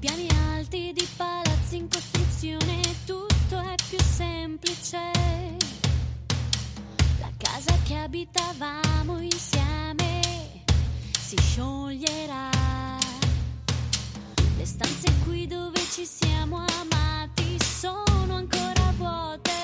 piani alti di palazzi in costruzione tutto è più semplice. La casa che abitavamo insieme si scioglierà. Le stanze qui dove ci siamo amati sono ancora vuote.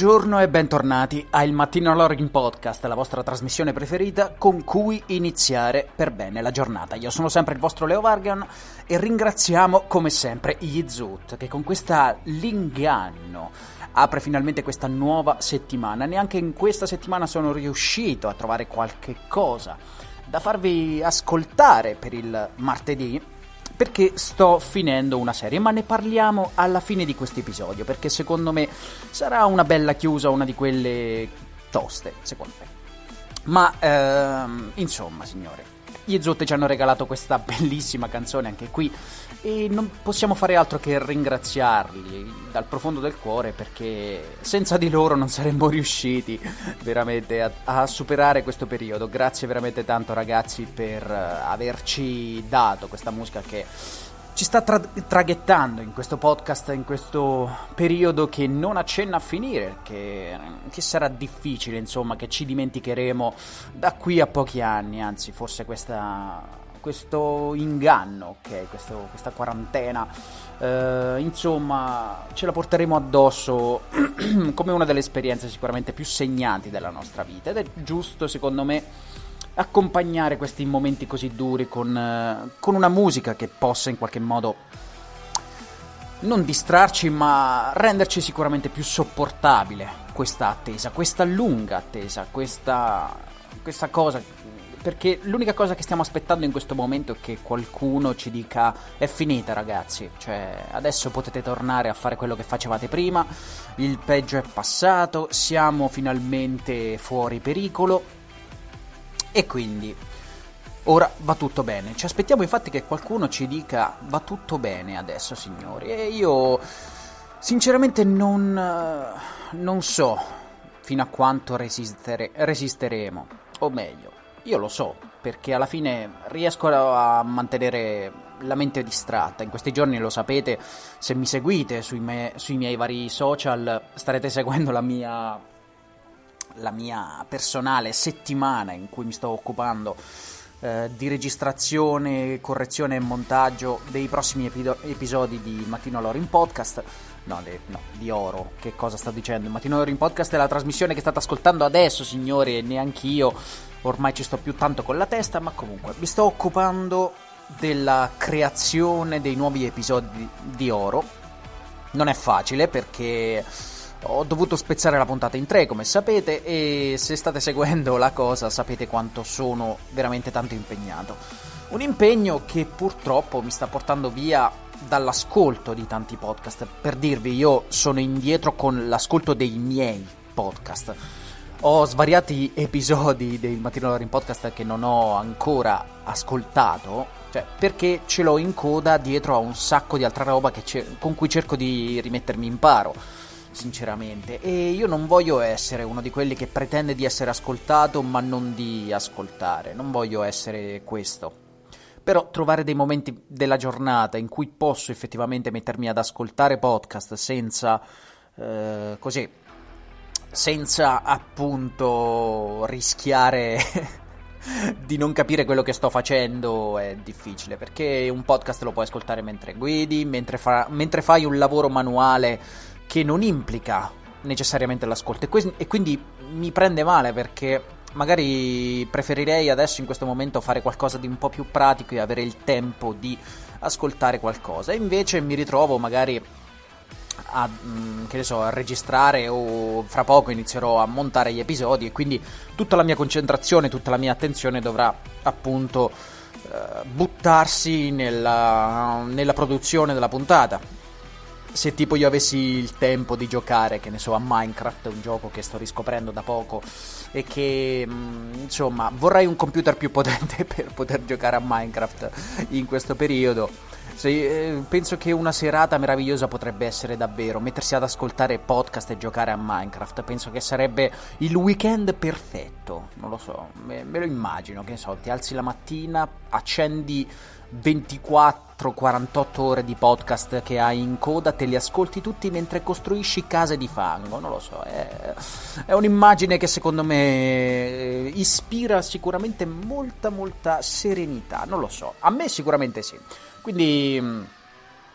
Buongiorno e bentornati a Il Mattino Lorgin Podcast, la vostra trasmissione preferita con cui iniziare per bene la giornata. Io sono sempre il vostro Leo Vargan e ringraziamo come sempre Yizut che con questa l'inganno apre finalmente questa nuova settimana. Neanche in questa settimana sono riuscito a trovare qualche cosa da farvi ascoltare per il martedì perché sto finendo una serie, ma ne parliamo alla fine di questo episodio, perché secondo me sarà una bella chiusa, una di quelle toste, secondo me. Ma ehm, insomma, signore, gli Zotte ci hanno regalato questa bellissima canzone anche qui e non possiamo fare altro che ringraziarli dal profondo del cuore perché senza di loro non saremmo riusciti veramente a, a superare questo periodo. Grazie veramente tanto ragazzi per eh, averci dato questa musica che ci sta tra- traghettando in questo podcast, in questo periodo che non accenna a finire, che, che sarà difficile, insomma, che ci dimenticheremo da qui a pochi anni, anzi forse questa, questo inganno, ok, questo- questa quarantena, eh, insomma, ce la porteremo addosso come una delle esperienze sicuramente più segnanti della nostra vita. Ed è giusto, secondo me, accompagnare questi momenti così duri con, eh, con una musica che possa in qualche modo non distrarci, ma renderci sicuramente più sopportabile questa attesa, questa lunga attesa, questa, questa cosa. Perché l'unica cosa che stiamo aspettando in questo momento è che qualcuno ci dica è finita ragazzi, cioè adesso potete tornare a fare quello che facevate prima, il peggio è passato, siamo finalmente fuori pericolo e quindi ora va tutto bene. Ci aspettiamo infatti che qualcuno ci dica va tutto bene adesso signori e io sinceramente non, non so fino a quanto resistere, resisteremo, o meglio io lo so, perché alla fine riesco a mantenere la mente distratta. In questi giorni lo sapete, se mi seguite sui, me, sui miei vari social, starete seguendo la mia, la mia personale settimana in cui mi sto occupando eh, di registrazione, correzione e montaggio dei prossimi epido- episodi di Mattino Loro in podcast. No, de, no, di oro. Che cosa sto dicendo? Mattino Loro in podcast è la trasmissione che state ascoltando adesso, signori, e neanch'io ormai ci sto più tanto con la testa, ma comunque mi sto occupando della creazione dei nuovi episodi di Oro. Non è facile perché ho dovuto spezzare la puntata in tre, come sapete, e se state seguendo la cosa sapete quanto sono veramente tanto impegnato. Un impegno che purtroppo mi sta portando via dall'ascolto di tanti podcast. Per dirvi, io sono indietro con l'ascolto dei miei podcast ho svariati episodi del Mattino in podcast che non ho ancora ascoltato, cioè perché ce l'ho in coda dietro a un sacco di altra roba ce- con cui cerco di rimettermi in paro, sinceramente. E io non voglio essere uno di quelli che pretende di essere ascoltato ma non di ascoltare, non voglio essere questo. Però trovare dei momenti della giornata in cui posso effettivamente mettermi ad ascoltare podcast senza eh, così senza appunto rischiare di non capire quello che sto facendo è difficile perché un podcast lo puoi ascoltare mentre guidi, mentre, fa, mentre fai un lavoro manuale che non implica necessariamente l'ascolto. E, que- e quindi mi prende male perché magari preferirei adesso in questo momento fare qualcosa di un po' più pratico e avere il tempo di ascoltare qualcosa. E invece mi ritrovo magari a, mm, so, a registrare o fra poco inizierò a montare gli episodi e quindi tutta la mia concentrazione, tutta la mia attenzione dovrà appunto eh, buttarsi nella, nella produzione della puntata se tipo io avessi il tempo di giocare, che ne so, a Minecraft, un gioco che sto riscoprendo da poco e che mm, insomma vorrei un computer più potente per poter giocare a Minecraft in questo periodo sì, eh, penso che una serata meravigliosa potrebbe essere davvero mettersi ad ascoltare podcast e giocare a Minecraft. Penso che sarebbe il weekend perfetto. Non lo so, me, me lo immagino. Che so, ti alzi la mattina, accendi 24-48 ore di podcast che hai in coda, te li ascolti tutti mentre costruisci case di fango. Non lo so, è, è un'immagine che secondo me eh, ispira sicuramente molta, molta serenità. Non lo so, a me sicuramente sì. Quindi mm,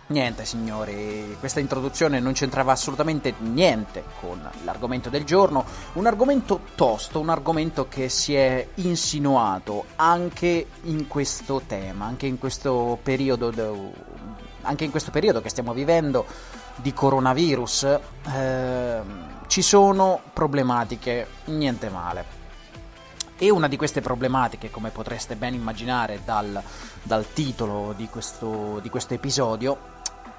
niente signori, questa introduzione non c'entrava assolutamente niente con l'argomento del giorno, un argomento tosto, un argomento che si è insinuato anche in questo tema, anche in questo periodo, in questo periodo che stiamo vivendo di coronavirus, eh, ci sono problematiche, niente male. E una di queste problematiche, come potreste ben immaginare dal, dal titolo di questo, di questo, episodio,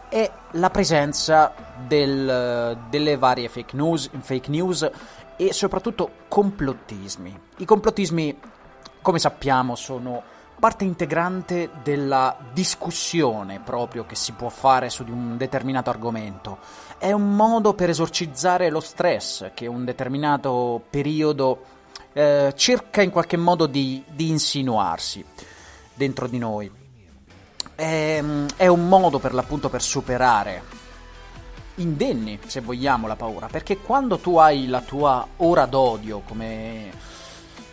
è la presenza del, delle varie fake news, fake news e soprattutto complottismi. I complottismi, come sappiamo, sono parte integrante della discussione proprio che si può fare su di un determinato argomento. È un modo per esorcizzare lo stress che un determinato periodo eh, cerca in qualche modo di, di, insinuarsi dentro di noi. È, è un modo per l'appunto per superare indenni, se vogliamo, la paura, perché quando tu hai la tua ora d'odio, come,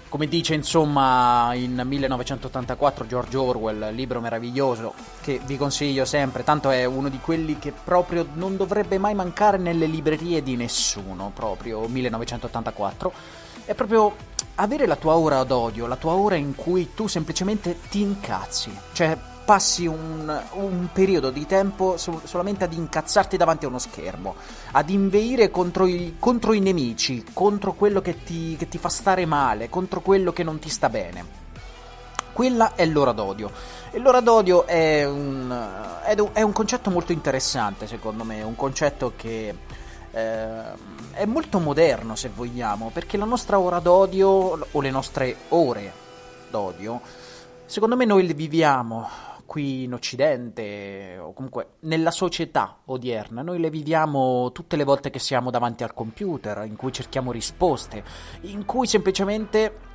come dice insomma in 1984 George Orwell, libro meraviglioso che vi consiglio sempre, tanto è uno di quelli che proprio non dovrebbe mai mancare nelle librerie di nessuno, proprio 1984, è proprio avere la tua ora d'odio, la tua ora in cui tu semplicemente ti incazzi, cioè passi un, un periodo di tempo sol- solamente ad incazzarti davanti a uno schermo, ad inveire contro i, contro i nemici, contro quello che ti, che ti fa stare male, contro quello che non ti sta bene. Quella è l'ora d'odio. E l'ora d'odio è un, è un concetto molto interessante, secondo me, un concetto che eh, è molto moderno, se vogliamo, perché la nostra ora d'odio, o le nostre ore d'odio, secondo me noi le viviamo qui in Occidente, o comunque nella società odierna, noi le viviamo tutte le volte che siamo davanti al computer, in cui cerchiamo risposte, in cui semplicemente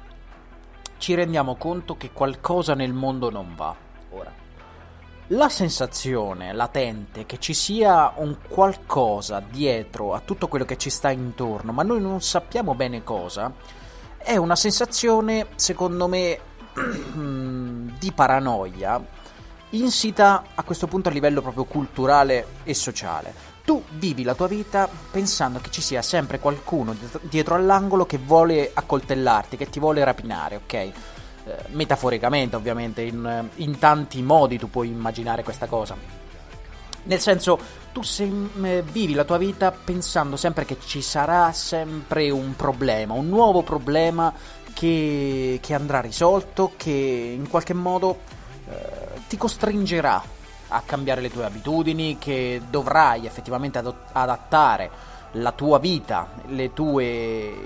ci rendiamo conto che qualcosa nel mondo non va. Ora, la sensazione latente che ci sia un qualcosa dietro a tutto quello che ci sta intorno, ma noi non sappiamo bene cosa, è una sensazione, secondo me, di paranoia insita a questo punto a livello proprio culturale e sociale. Tu vivi la tua vita pensando che ci sia sempre qualcuno dietro all'angolo che vuole accoltellarti, che ti vuole rapinare, ok? Eh, metaforicamente, ovviamente, in, in, tanti modi tu puoi immaginare questa cosa. Nel senso, tu se, eh, vivi la tua vita pensando sempre che ci sarà sempre un problema, un nuovo problema che, che andrà risolto, che in qualche modo eh, ti costringerà a cambiare le tue abitudini, che dovrai effettivamente adott- adattare la tua vita, tue,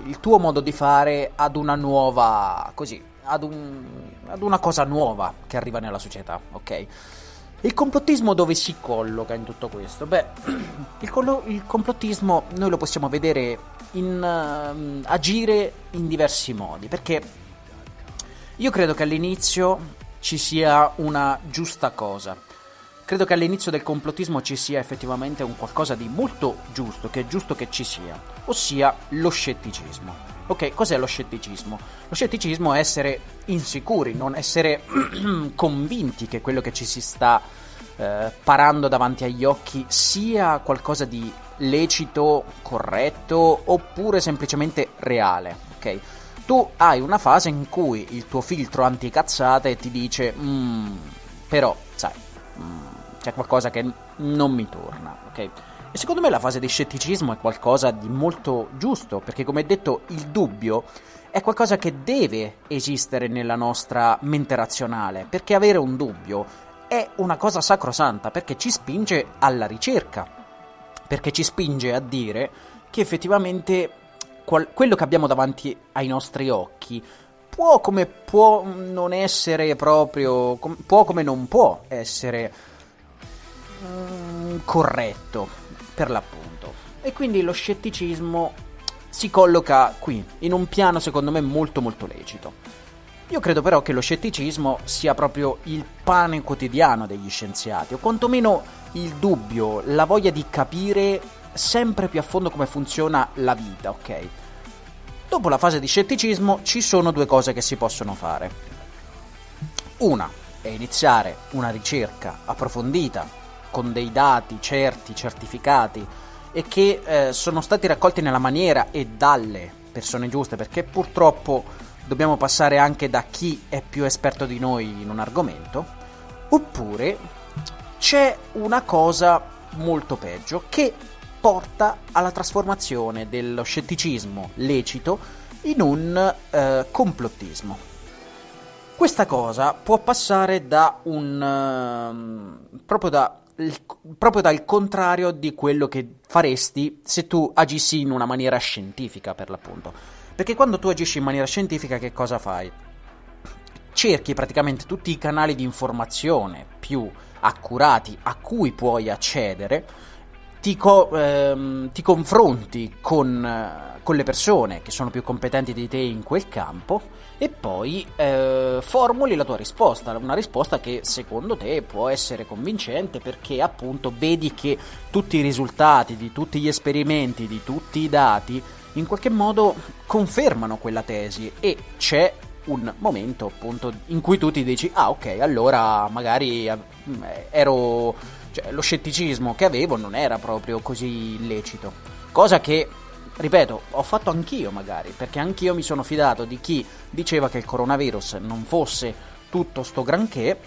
il tuo modo di fare ad una nuova, così, ad, un, ad una cosa nuova che arriva nella società, ok? Il complottismo dove si colloca in tutto questo? Beh, il, collo- il complottismo noi lo possiamo vedere in, uh, agire in diversi modi, perché io credo che all'inizio ci sia una giusta cosa credo che all'inizio del complottismo ci sia effettivamente un qualcosa di molto giusto, che è giusto che ci sia, ossia lo scetticismo. Ok, cos'è lo scetticismo? Lo scetticismo è essere insicuri, non essere convinti che quello che ci si sta eh, parando davanti agli occhi sia qualcosa di lecito, corretto, oppure semplicemente reale, ok? Tu hai una fase in cui il tuo filtro anticazzate ti dice, mm, però, sai, mm, c'è qualcosa che non mi torna, ok? E secondo me la fase di scetticismo è qualcosa di molto giusto, perché come detto il dubbio è qualcosa che deve esistere nella nostra mente razionale, perché avere un dubbio è una cosa sacrosanta, perché ci spinge alla ricerca, perché ci spinge a dire che effettivamente qual- quello che abbiamo davanti ai nostri occhi può come può non essere proprio, com- può come non può essere mm, corretto, per l'appunto. E quindi lo scetticismo si colloca qui, in un piano secondo me molto molto lecito. Io credo però che lo scetticismo sia proprio il pane quotidiano degli scienziati, o quantomeno il dubbio, la voglia di capire sempre più a fondo come funziona la vita, ok? Dopo la fase di scetticismo ci sono due cose che si possono fare. Una è iniziare una ricerca approfondita con dei dati certi, certificati e che eh, sono stati raccolti nella maniera e dalle persone giuste, perché purtroppo dobbiamo passare anche da chi è più esperto di noi in un argomento, oppure c'è una cosa molto peggio che porta alla trasformazione dello scetticismo lecito in un eh, complottismo. Questa cosa può passare da un uh, proprio da il, proprio dal contrario di quello che faresti se tu agissi in una maniera scientifica, per l'appunto. Perché quando tu agisci in maniera scientifica, che cosa fai? Cerchi praticamente tutti i canali di informazione più accurati a cui puoi accedere, ti, co- ehm, ti confronti con con le persone che sono più competenti di te in quel campo e poi eh, formuli la tua risposta, una risposta che secondo te può essere convincente perché appunto vedi che tutti i risultati di tutti gli esperimenti, di tutti i dati in qualche modo confermano quella tesi. E c'è un momento appunto in cui tu ti dici ah ok allora magari eh, ero cioè, lo scetticismo che avevo non era proprio così illecito cosa che ripeto, ho fatto anch'io magari, perché anch'io mi sono fidato di chi diceva che il coronavirus non fosse tutto sto granché,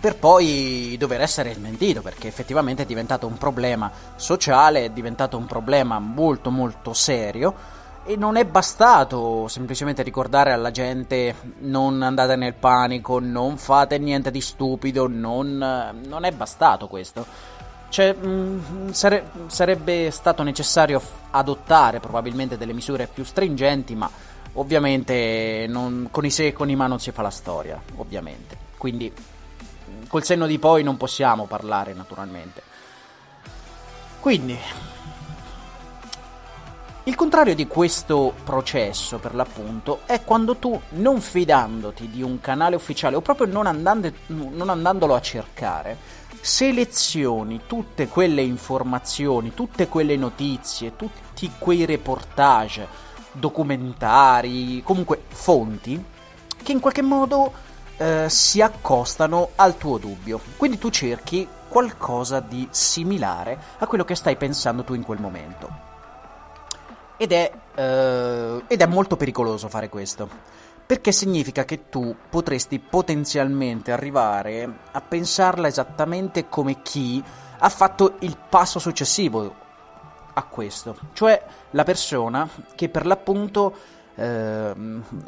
per poi dover essere smentito, perché effettivamente è diventato un problema sociale, è diventato un problema molto molto serio e non è bastato semplicemente ricordare alla gente non andate nel panico, non fate niente di stupido, non, non è bastato questo. Cioè, mh, mm, sare- sarebbe stato necessario adottare probabilmente delle misure più stringenti, ma ovviamente non, con i se e con i ma non si fa la storia, ovviamente. Quindi col senno di poi non possiamo parlare naturalmente. Quindi, il contrario di questo processo, per l'appunto, è quando tu, non fidandoti di un canale ufficiale o proprio non, andando, non andandolo a cercare, selezioni tutte quelle informazioni, tutte quelle notizie, tutti quei reportage, documentari, comunque fonti, che in qualche modo eh, si accostano al tuo dubbio. Quindi tu cerchi qualcosa di similare a quello che stai pensando tu in quel momento. Ed è, uh, ed è molto pericoloso fare questo, perché significa che tu potresti potenzialmente arrivare a pensarla esattamente come chi ha fatto il passo successivo a questo, cioè la persona che per l'appunto, eh,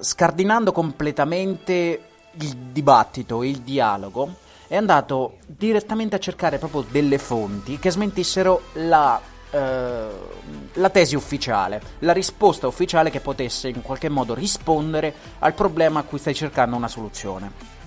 scardinando completamente il dibattito, il dialogo, è andato direttamente a cercare proprio delle fonti che smentissero la eh, la tesi ufficiale, la risposta ufficiale che potesse in qualche modo rispondere al problema a cui stai cercando una soluzione.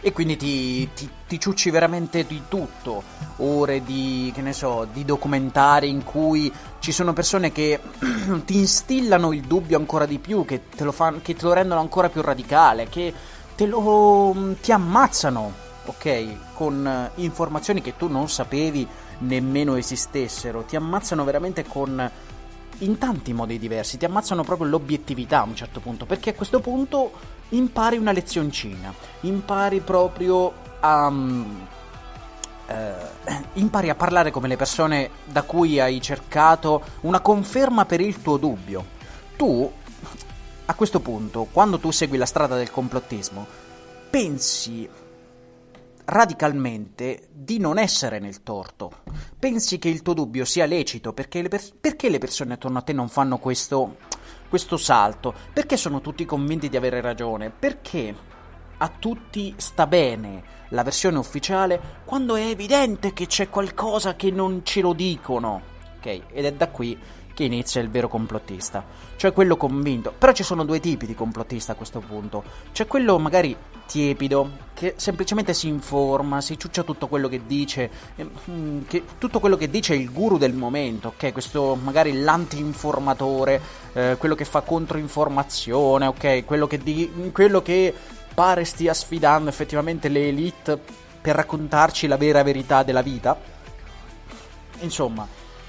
E quindi ti, ti, ti ciucci veramente di tutto, ore di, che ne so, di documentari in cui ci sono persone che ti instillano il dubbio ancora di più, che te lo, fan, che te lo rendono ancora più radicale, che te lo, ti ammazzano, ok? Con informazioni che tu non sapevi nemmeno esistessero, ti ammazzano veramente con in tanti modi diversi, ti ammazzano proprio l'obiettività a un certo punto, perché a questo punto impari una lezioncina, impari proprio a... Um, eh, impari a parlare come le persone da cui hai cercato una conferma per il tuo dubbio. Tu, a questo punto, quando tu segui la strada del complottismo, pensi radicalmente di non essere nel torto. Pensi che il tuo dubbio sia lecito perché le, per- perché le persone attorno a te non fanno questo, questo salto? Perché sono tutti convinti di avere ragione? Perché a tutti sta bene la versione ufficiale quando è evidente che c'è qualcosa che non ce lo dicono? Ok, ed è da qui che inizia il vero complottista, cioè quello convinto. Però ci sono due tipi di complottista a questo punto. C'è quello magari tiepido, che semplicemente si informa, si ciuccia tutto quello che dice, mm, che tutto quello che dice è il guru del momento, ok? Questo magari l'anti-informatore, eh, quello che fa controinformazione, ok? Quello che, di, quello che pare stia sfidando effettivamente le elite per raccontarci la vera verità della vita. Insomma,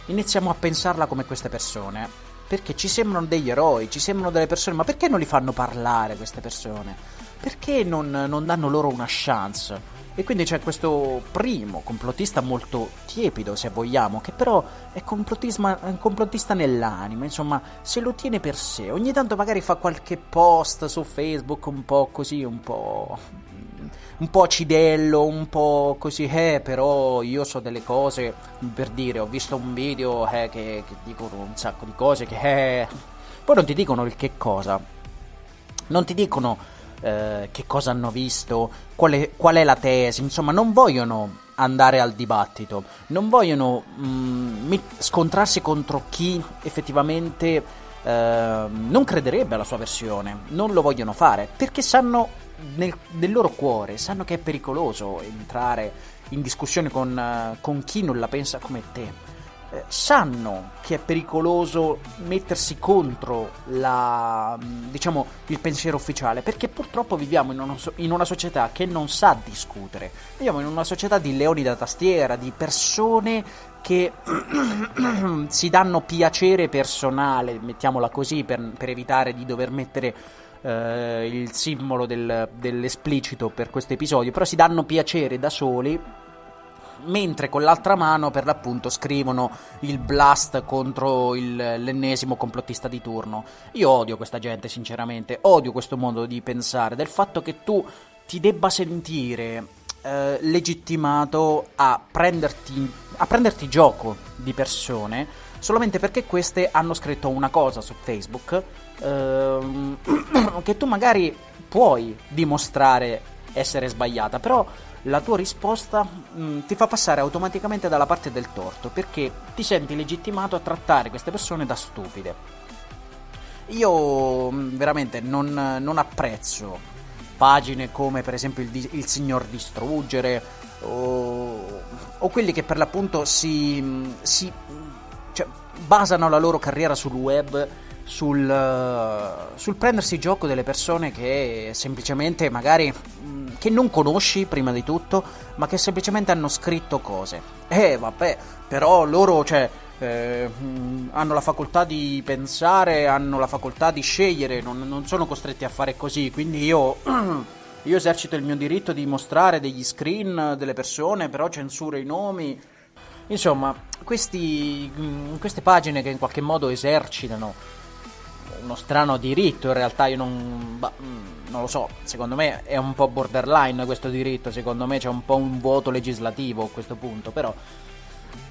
iniziamo a pensarla come queste persone. Perché ci sembrano degli eroi, ci sembrano delle persone, ma perché non li fanno parlare queste persone? Perché non, non danno loro una chance? E quindi c'è questo primo complottista molto tiepido, se vogliamo, che però è, un complottista nell'anima, insomma, se lo tiene per sé. Ogni tanto magari fa qualche post su Facebook un po' così, un po' un po' acidello, un po' così, eh, però io so delle cose, per dire, ho visto un video eh, che, che dicono un sacco di cose che, eh, poi non ti dicono il che cosa, non ti dicono eh, che cosa hanno visto, qual è, qual è, la tesi, insomma, non vogliono andare al dibattito, non vogliono mh, mm, scontrarsi contro chi effettivamente eh, non crederebbe alla sua versione, non lo vogliono fare, perché sanno nel, nel, loro cuore sanno che è pericoloso entrare in discussione con, uh, con chi non la pensa come te. Eh, sanno che è pericoloso mettersi contro la, diciamo, il pensiero ufficiale perché purtroppo viviamo in una, in una società che non sa discutere. Viviamo in una società di leoni da tastiera, di persone che si danno piacere personale, mettiamola così, per, per evitare di dover mettere eh, il simbolo del, dell'esplicito per questo episodio, però si danno piacere da soli mentre con l'altra mano per l'appunto scrivono il blast contro il, l'ennesimo complottista di turno. Io odio questa gente, sinceramente, odio questo modo di pensare, del fatto che tu ti debba sentire eh, legittimato a prenderti, a prenderti gioco di persone solamente perché queste hanno scritto una cosa su Facebook ehm, che tu magari puoi dimostrare essere sbagliata, però la tua risposta mh, mm, ti fa passare automaticamente dalla parte del torto perché ti senti legittimato a trattare queste persone da stupide. Io mm, veramente non, non apprezzo pagine come per esempio il, il Signor Distruggere o, o, quelli che per l'appunto si, mm, si cioè, basano la loro carriera sul web sul, sul, prendersi gioco delle persone che semplicemente magari mm, che non conosci prima di tutto, ma che semplicemente hanno scritto cose. Eh, vabbè, però loro, cioè, eh, hanno la facoltà di pensare, hanno la facoltà di scegliere, non, non sono costretti a fare così, quindi io, io esercito il mio diritto di mostrare degli screen delle persone, però censuro i nomi. Insomma, questi, mm, queste pagine che in qualche modo esercitano uno strano diritto in realtà io non, bah, mm, non lo so secondo me è un po' borderline questo diritto secondo me c'è un po' un vuoto legislativo a questo punto però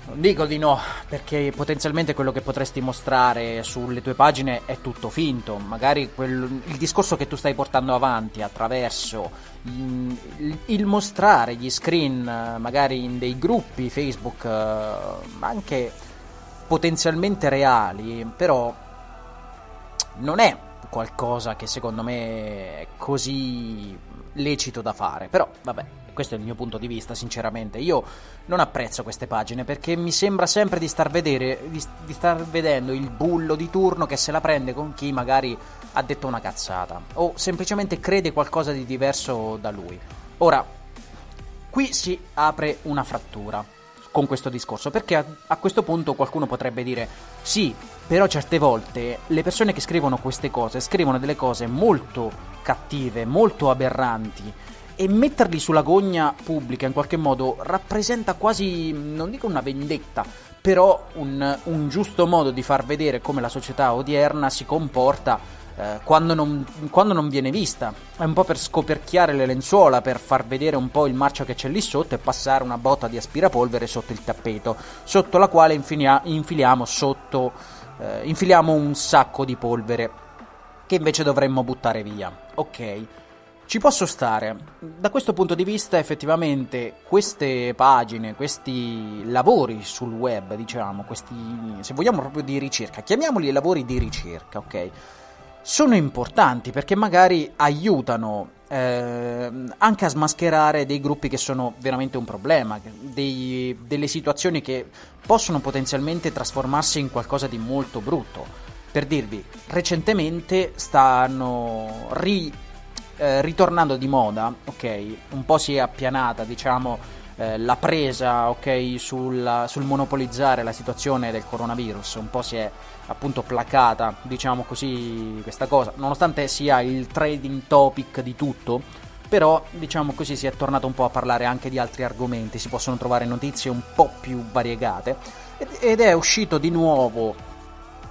non dico di no perché potenzialmente quello che potresti mostrare sulle tue pagine è tutto finto magari quel, il discorso che tu stai portando avanti attraverso il, il mostrare gli screen magari in dei gruppi Facebook ma anche potenzialmente reali però non è qualcosa che secondo me è così lecito da fare, però vabbè, questo è il mio punto di vista, sinceramente. Io non apprezzo queste pagine perché mi sembra sempre di star, vedere, di, di star vedendo il bullo di turno che se la prende con chi magari ha detto una cazzata o semplicemente crede qualcosa di diverso da lui. Ora, qui si apre una frattura con questo discorso, perché a, a, questo punto qualcuno potrebbe dire sì, però certe volte le persone che scrivono queste cose scrivono delle cose molto cattive, molto aberranti e metterli sulla gogna pubblica in qualche modo rappresenta quasi, non dico una vendetta, però un, un giusto modo di far vedere come la società odierna si comporta eh, quando, non, quando, non, viene vista. È un po' per scoperchiare le lenzuola, per far vedere un po' il marcio che c'è lì sotto e passare una botta di aspirapolvere sotto il tappeto, sotto la quale infilia, infiliamo, sotto, eh, infiliamo un sacco di polvere che invece dovremmo buttare via. Ok. Ci posso stare. Da questo punto di vista, effettivamente, queste pagine, questi lavori sul web, diciamo, questi, se vogliamo proprio di ricerca, chiamiamoli lavori di ricerca, ok? Sono importanti perché magari aiutano eh, anche a smascherare dei gruppi che sono veramente un problema, dei, delle situazioni che possono potenzialmente trasformarsi in qualcosa di molto brutto. Per dirvi, recentemente stanno ri, eh, ritornando di moda, ok, un po' si è appianata, diciamo, eh, la presa, ok, sul, sul monopolizzare la situazione del coronavirus, un po' si è appunto placata, diciamo così, questa cosa, nonostante sia il trading topic di tutto, però diciamo così si è tornato un po' a parlare anche di altri argomenti, si possono trovare notizie un po' più variegate. Ed è uscito di nuovo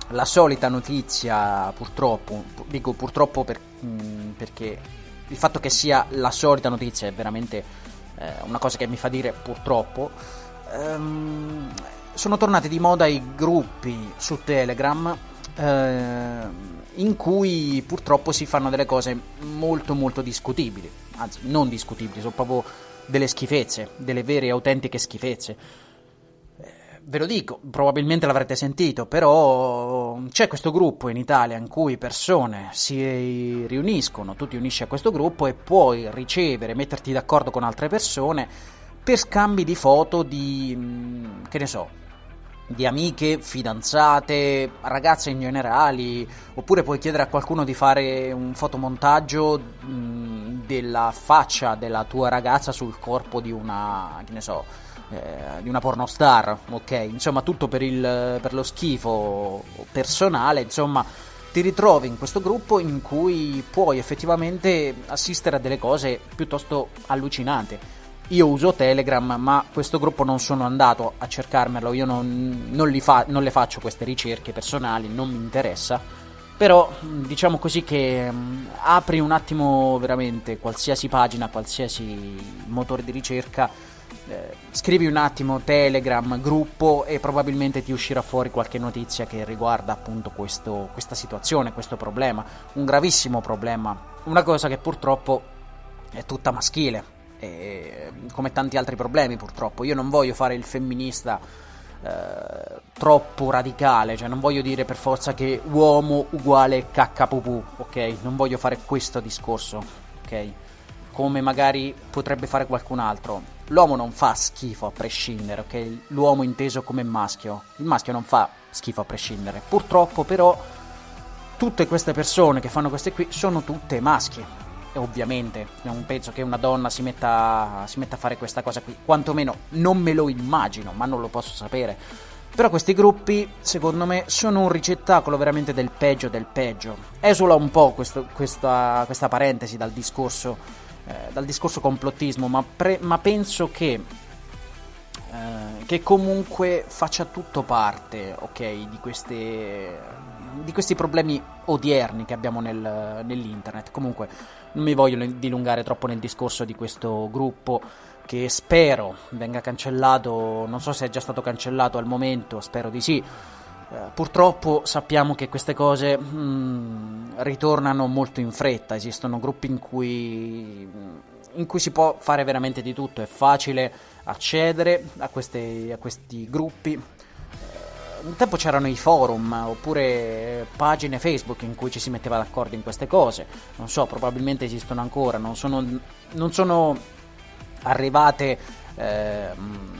la solita notizia, purtroppo, dico purtroppo per, mm, perché il fatto che sia la solita notizia è veramente eh, una cosa che mi fa dire purtroppo. Ehm, sono tornati di moda i gruppi su Telegram eh, in cui purtroppo si fanno delle cose molto molto discutibili, anzi non discutibili, sono proprio delle schifezze, delle vere e autentiche schifezze. Eh, ve lo dico, probabilmente l'avrete sentito, però c'è questo gruppo in Italia in cui persone si riuniscono, tu ti unisci a questo gruppo e puoi ricevere, metterti d'accordo con altre persone per scambi di foto di, mm, che ne so, di amiche, fidanzate, ragazze in generale, oppure puoi chiedere a qualcuno di fare un fotomontaggio mh, della faccia della tua ragazza sul corpo di una, che ne so, eh, di una pornostar, ok? Insomma, tutto per, il, per lo schifo personale, insomma, ti ritrovi in questo gruppo in cui puoi effettivamente assistere a delle cose piuttosto allucinanti io uso Telegram, ma questo gruppo non sono andato a cercarmelo, io non, non, fa, non, le faccio queste ricerche personali, non mi interessa. Però diciamo così che mh, apri un attimo veramente qualsiasi pagina, qualsiasi motore di ricerca, eh, scrivi un attimo Telegram, gruppo e probabilmente ti uscirà fuori qualche notizia che riguarda appunto questo, questa situazione, questo problema, un gravissimo problema, una cosa che purtroppo è tutta maschile, e, come tanti altri problemi purtroppo. Io non voglio fare il femminista eh, troppo radicale, cioè non voglio dire per forza che uomo uguale caccapupù, ok? Non voglio fare questo discorso, ok? Come magari potrebbe fare qualcun altro. L'uomo non fa schifo a prescindere, ok? L'uomo inteso come maschio. Il maschio non fa schifo a prescindere. Purtroppo però tutte queste persone che fanno queste qui sono tutte maschi ovviamente non penso che una donna si metta, si metta a fare questa cosa qui, quantomeno non me lo immagino, ma non lo posso sapere. Però questi gruppi, secondo me, sono un ricettacolo veramente del peggio del peggio. Esula un po' questo, questa, questa, parentesi dal discorso, eh, dal discorso complottismo, ma, pre, ma penso che, eh, che, comunque faccia tutto parte, ok, di, queste, di questi problemi odierni che abbiamo nel, nell'internet. Comunque, non mi voglio dilungare troppo nel discorso di questo gruppo che spero venga cancellato, non so se è già stato cancellato al momento, spero di sì. Eh, purtroppo sappiamo che queste cose mm, ritornano molto in fretta, esistono gruppi in cui, in cui, si può fare veramente di tutto, è facile accedere a, queste, a questi gruppi, un tempo c'erano i forum oppure pagine Facebook in cui ci si metteva d'accordo in queste cose. Non so, probabilmente esistono ancora, non sono, non sono arrivate eh,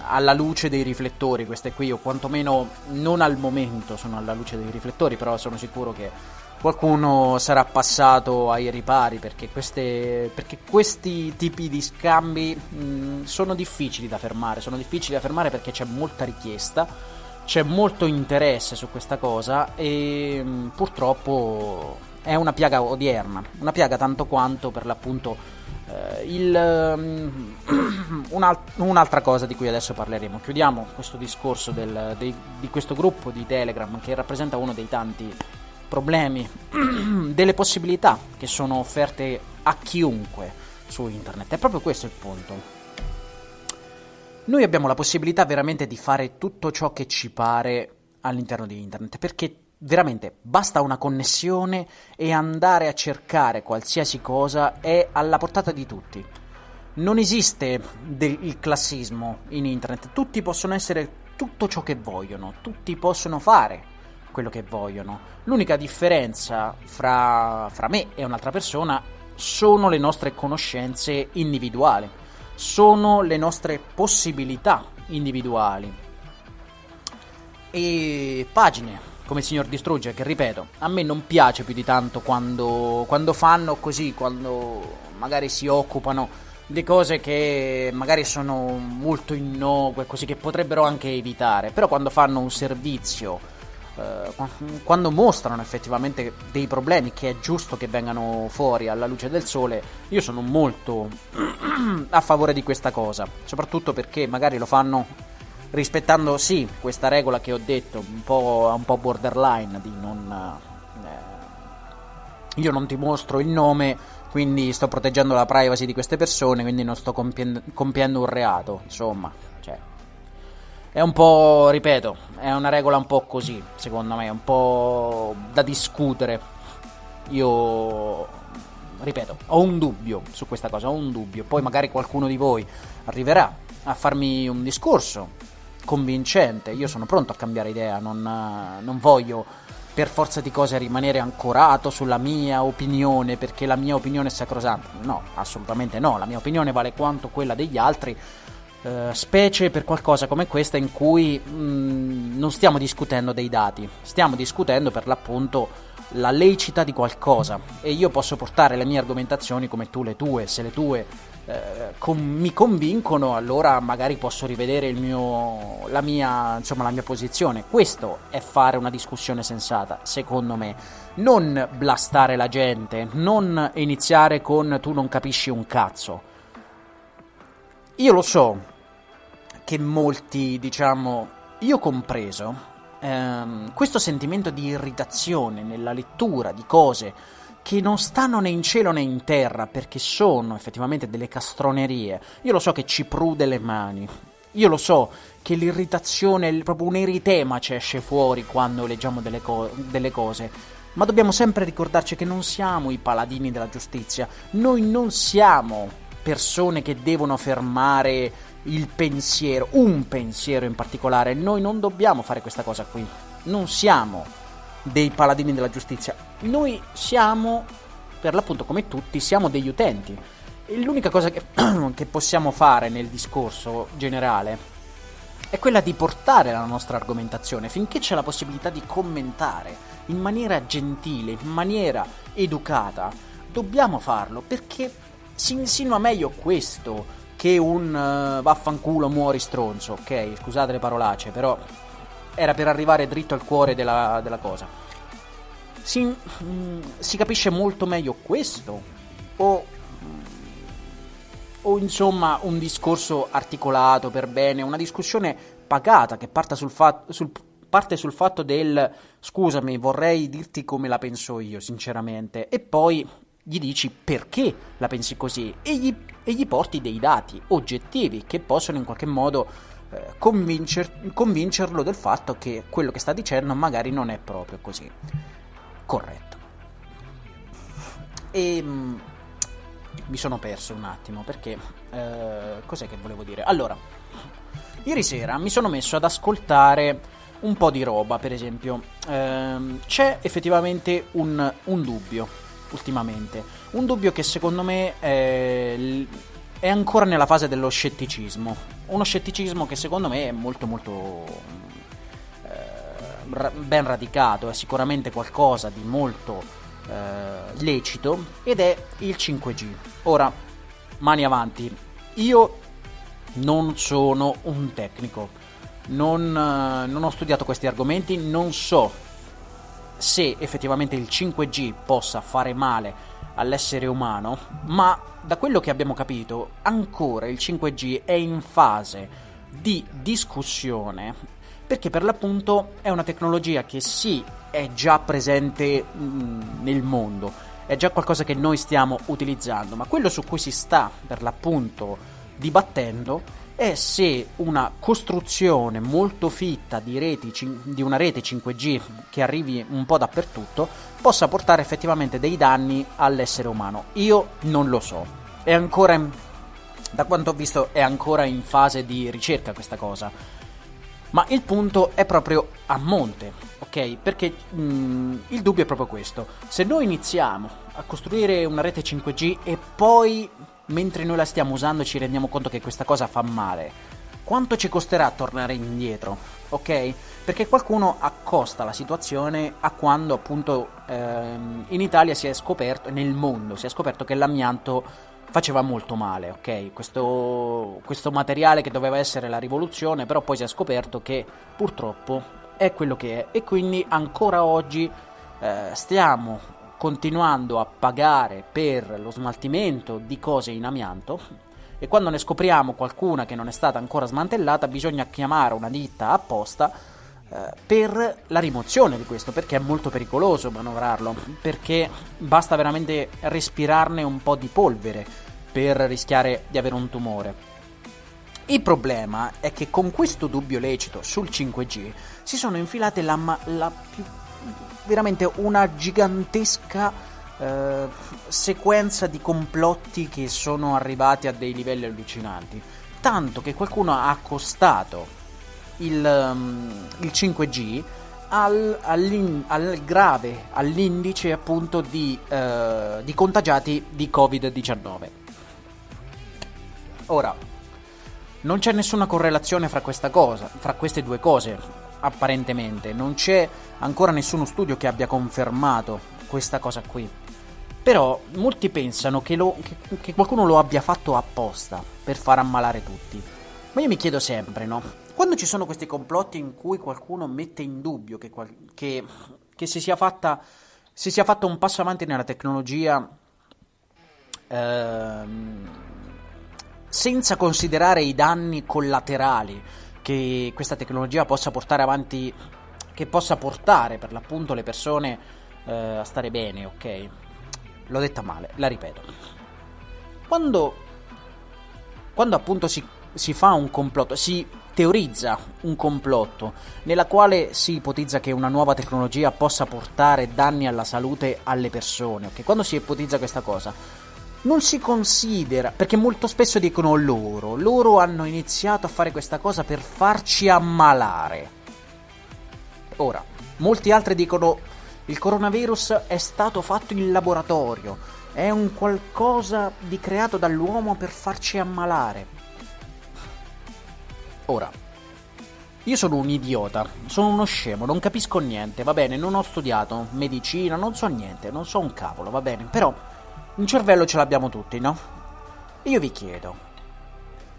alla luce dei riflettori queste qui, o quantomeno non al momento sono alla luce dei riflettori, però sono sicuro che qualcuno sarà passato ai ripari perché, queste, perché questi tipi di scambi mh, sono difficili da fermare, sono difficili da fermare perché c'è molta richiesta c'è molto interesse su questa cosa e mm, purtroppo è una piaga odierna, una piaga tanto quanto per l'appunto eh, il, um, un'altra cosa di cui adesso parleremo. Chiudiamo questo discorso del, dei, di questo gruppo di Telegram che rappresenta uno dei tanti problemi, delle possibilità che sono offerte a chiunque su internet. È proprio questo il punto. Noi abbiamo la possibilità veramente di fare tutto ciò che ci pare all'interno di internet, perché veramente basta una connessione e andare a cercare qualsiasi cosa è alla portata di tutti. Non esiste del, il classismo in internet, tutti possono essere tutto ciò che vogliono, tutti possono fare quello che vogliono. L'unica differenza fra, fra me e un'altra persona sono le nostre conoscenze individuali sono le nostre possibilità individuali. E pagine come il signor Distrugge, che ripeto, a me non piace più di tanto quando, quando fanno così, quando magari si occupano di cose che magari sono molto innocue, così che potrebbero anche evitare, però quando fanno un servizio quando mostrano effettivamente dei problemi che è giusto che vengano fuori alla luce del sole, io sono molto a favore di questa cosa, soprattutto perché magari lo fanno rispettando sì questa regola che ho detto, un po', un po borderline di non... Eh, io non ti mostro il nome, quindi sto proteggendo la privacy di queste persone, quindi non sto compiendo, compiendo un reato, insomma, è un po', ripeto, è una regola un po' così, secondo me, un po' da discutere. Io, ripeto, ho un dubbio su questa cosa, ho un dubbio. Poi magari qualcuno di voi arriverà a farmi un discorso convincente. Io sono pronto a cambiare idea, non, non voglio per forza di cose rimanere ancorato sulla mia opinione perché la mia opinione è sacrosanta. No, assolutamente no, la mia opinione vale quanto quella degli altri eh, specie per qualcosa come questa in cui mh, mm, non stiamo discutendo dei dati, stiamo discutendo per l'appunto la lecita di qualcosa e io posso portare le mie argomentazioni come tu le tue, se le tue eh, con, mi convincono allora magari posso rivedere mio, la, mia, insomma, la mia posizione. Questo è fare una discussione sensata, secondo me. Non blastare la gente, non iniziare con tu non capisci un cazzo. Io lo so che molti, diciamo, io compreso, ehm, questo sentimento di irritazione nella lettura di cose che non stanno né in cielo né in terra perché sono effettivamente delle castronerie. Io lo so che ci prude le mani. Io lo so che l'irritazione, proprio un eritema ci esce fuori quando leggiamo delle, co- delle cose. Ma dobbiamo sempre ricordarci che non siamo i paladini della giustizia. Noi non siamo persone che devono fermare il pensiero, un pensiero in particolare. Noi non dobbiamo fare questa cosa qui. Non siamo dei paladini della giustizia. Noi siamo, per l'appunto come tutti, siamo degli utenti. E l'unica cosa che, che possiamo fare nel discorso generale è quella di portare la nostra argomentazione finché c'è la possibilità di commentare in maniera gentile, in maniera educata. Dobbiamo farlo perché si insinua meglio questo che un uh, vaffanculo muori stronzo. Ok, scusate le parolacce, però era per arrivare dritto al cuore della, della cosa. Si, mm, si, capisce molto meglio questo? O, o insomma un discorso articolato per bene, una discussione pagata che sul fa- sul, parte sul fatto del scusami, vorrei dirti come la penso io, sinceramente, e poi gli dici perché la pensi così e gli, e gli porti dei dati oggettivi che possono in qualche modo eh, convincer, convincerlo del fatto che quello che sta dicendo magari non è proprio così corretto. E mh, mm, mi sono perso un attimo perché eh, cos'è che volevo dire? Allora, ieri sera mi sono messo ad ascoltare un po' di roba, per esempio. Eh, c'è effettivamente un, un dubbio ultimamente, un dubbio che secondo me è è ancora nella fase dello scetticismo. Uno scetticismo che secondo me è molto molto eh, ben radicato, è sicuramente qualcosa di molto eh, lecito ed è il 5G. Ora, mani avanti, io non sono un tecnico, non, eh, non ho studiato questi argomenti, non so se effettivamente il 5G possa fare male all'essere umano, ma da quello che abbiamo capito ancora il 5G è in fase di discussione perché per l'appunto è una tecnologia che sì è già presente mm, nel mondo, è già qualcosa che noi stiamo utilizzando, ma quello su cui si sta per l'appunto dibattendo è se una costruzione molto fitta di, reti, di una rete 5G che arrivi un po' dappertutto possa portare effettivamente dei danni all'essere umano. Io non lo so. È ancora, da quanto ho visto, è ancora in fase di ricerca questa cosa. Ma il punto è proprio a monte, ok? Perché mh, mm, il dubbio è proprio questo. Se noi iniziamo a costruire una rete 5G e poi mentre noi la stiamo usando ci rendiamo conto che questa cosa fa male. Quanto ci costerà tornare indietro? Ok? Perché qualcuno accosta la situazione a quando appunto ehm, in Italia si è scoperto, nel mondo si è scoperto che l'amianto faceva molto male, ok? Questo, questo materiale che doveva essere la rivoluzione, però poi si è scoperto che purtroppo è quello che è e quindi ancora oggi eh, stiamo continuando a pagare per lo smaltimento di cose in amianto e quando ne scopriamo qualcuna che non è stata ancora smantellata bisogna chiamare una ditta apposta eh, per la rimozione di questo perché è molto pericoloso manovrarlo perché basta veramente respirarne un po' di polvere per rischiare di avere un tumore. Il problema è che con questo dubbio lecito sul 5G si sono infilate la, la più veramente una gigantesca eh, sequenza di complotti che sono arrivati a dei livelli allucinanti. Tanto che qualcuno ha accostato il, um, il 5G al, al, grave, all'indice appunto di, uh, di contagiati di Covid-19. Ora, non c'è nessuna correlazione fra cosa, fra queste due cose apparentemente. Non c'è ancora nessuno studio che abbia confermato questa cosa qui. Però molti pensano che, lo, che, che qualcuno lo abbia fatto apposta per far ammalare tutti. Ma io mi chiedo sempre, no? Quando ci sono questi complotti in cui qualcuno mette in dubbio che, che, che si, sia fatta, si sia fatto un passo avanti nella tecnologia ehm, senza considerare i danni collaterali che questa tecnologia possa portare avanti che possa portare per l'appunto le persone eh, a stare bene, ok? L'ho detta male, la ripeto. Quando, quando appunto si, si fa un complotto, si teorizza un complotto nella quale si ipotizza che una nuova tecnologia possa portare danni alla salute alle persone, ok? Quando si ipotizza questa cosa, non si considera, perché molto spesso dicono loro, loro hanno iniziato a fare questa cosa per farci ammalare. Ora, molti altri dicono il coronavirus è stato fatto in laboratorio, è un qualcosa di creato dall'uomo per farci ammalare. Ora, io sono un idiota, sono uno scemo, non capisco niente, va bene, non ho studiato medicina, non so niente, non so un cavolo, va bene, però un cervello ce l'abbiamo tutti, no? E io vi chiedo,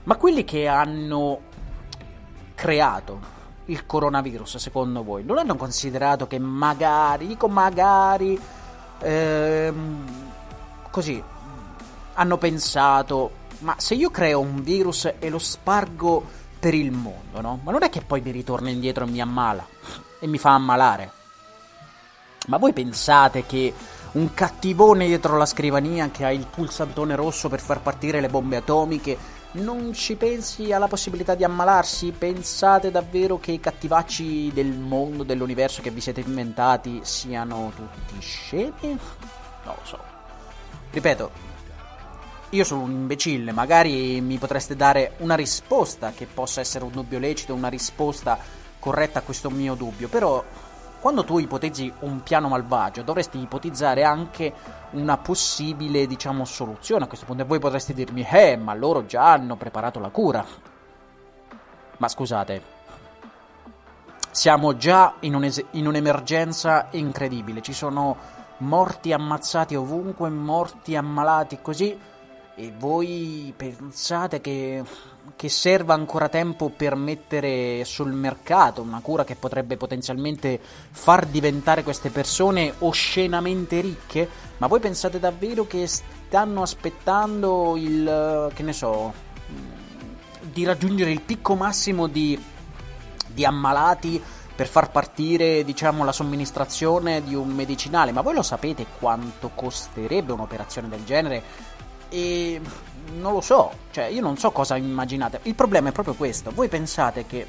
ma quelli che hanno creato il coronavirus, secondo voi, non hanno considerato che magari, dico magari, ehm, così, hanno pensato, ma se io creo un virus e lo spargo per il mondo, no? Ma non è che poi mi ritorna indietro e mi ammala e mi fa ammalare. Ma voi pensate che un cattivone dietro la scrivania che ha il pulsantone rosso per far partire le bombe atomiche non ci pensi alla possibilità di ammalarsi? Pensate davvero che i cattivacci del mondo, dell'universo che vi siete inventati siano tutti scemi? Non lo so. Ripeto, io sono un imbecille, magari mi potreste dare una risposta che possa essere un dubbio lecito, una risposta corretta a questo mio dubbio, però quando tu ipotizzi un piano malvagio, dovresti ipotizzare anche una possibile, diciamo, soluzione a questo punto. E voi potreste dirmi, eh, ma loro già hanno preparato la cura. Ma scusate, siamo già in, un'es- in un'emergenza incredibile. Ci sono morti ammazzati ovunque, morti ammalati così. E voi pensate che che serva ancora tempo per mettere sul mercato una cura che potrebbe potenzialmente far diventare queste persone oscenamente ricche? Ma voi pensate davvero che stanno aspettando il, che ne so, di raggiungere il picco massimo di, di ammalati per far partire, diciamo, la somministrazione di un medicinale? Ma voi lo sapete quanto costerebbe un'operazione del genere? E non lo so, cioè io non so cosa immaginate. Il problema è proprio questo. Voi pensate che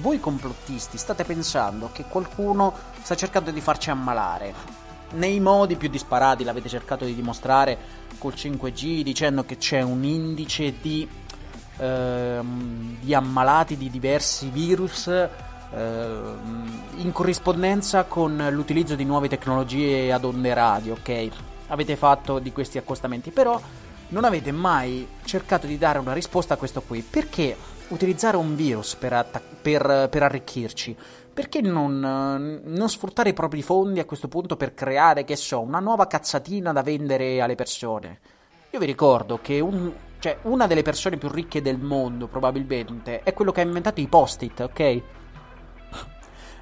voi complottisti state pensando che qualcuno sta cercando di farci ammalare. Nei modi più disparati l'avete cercato di dimostrare col 5G dicendo che c'è un indice di, ehm, di ammalati di diversi virus ehm, in corrispondenza con l'utilizzo di nuove tecnologie ad onde radio, ok? Avete fatto di questi accostamenti, però non avete mai cercato di dare una risposta a questo qui. Perché utilizzare un virus per, attac- per, per arricchirci? Perché non, non, sfruttare i propri fondi a questo punto per creare, che so, una nuova cazzatina da vendere alle persone? Io vi ricordo che un, cioè, una delle persone più ricche del mondo, probabilmente, è quello che ha inventato i post-it, ok?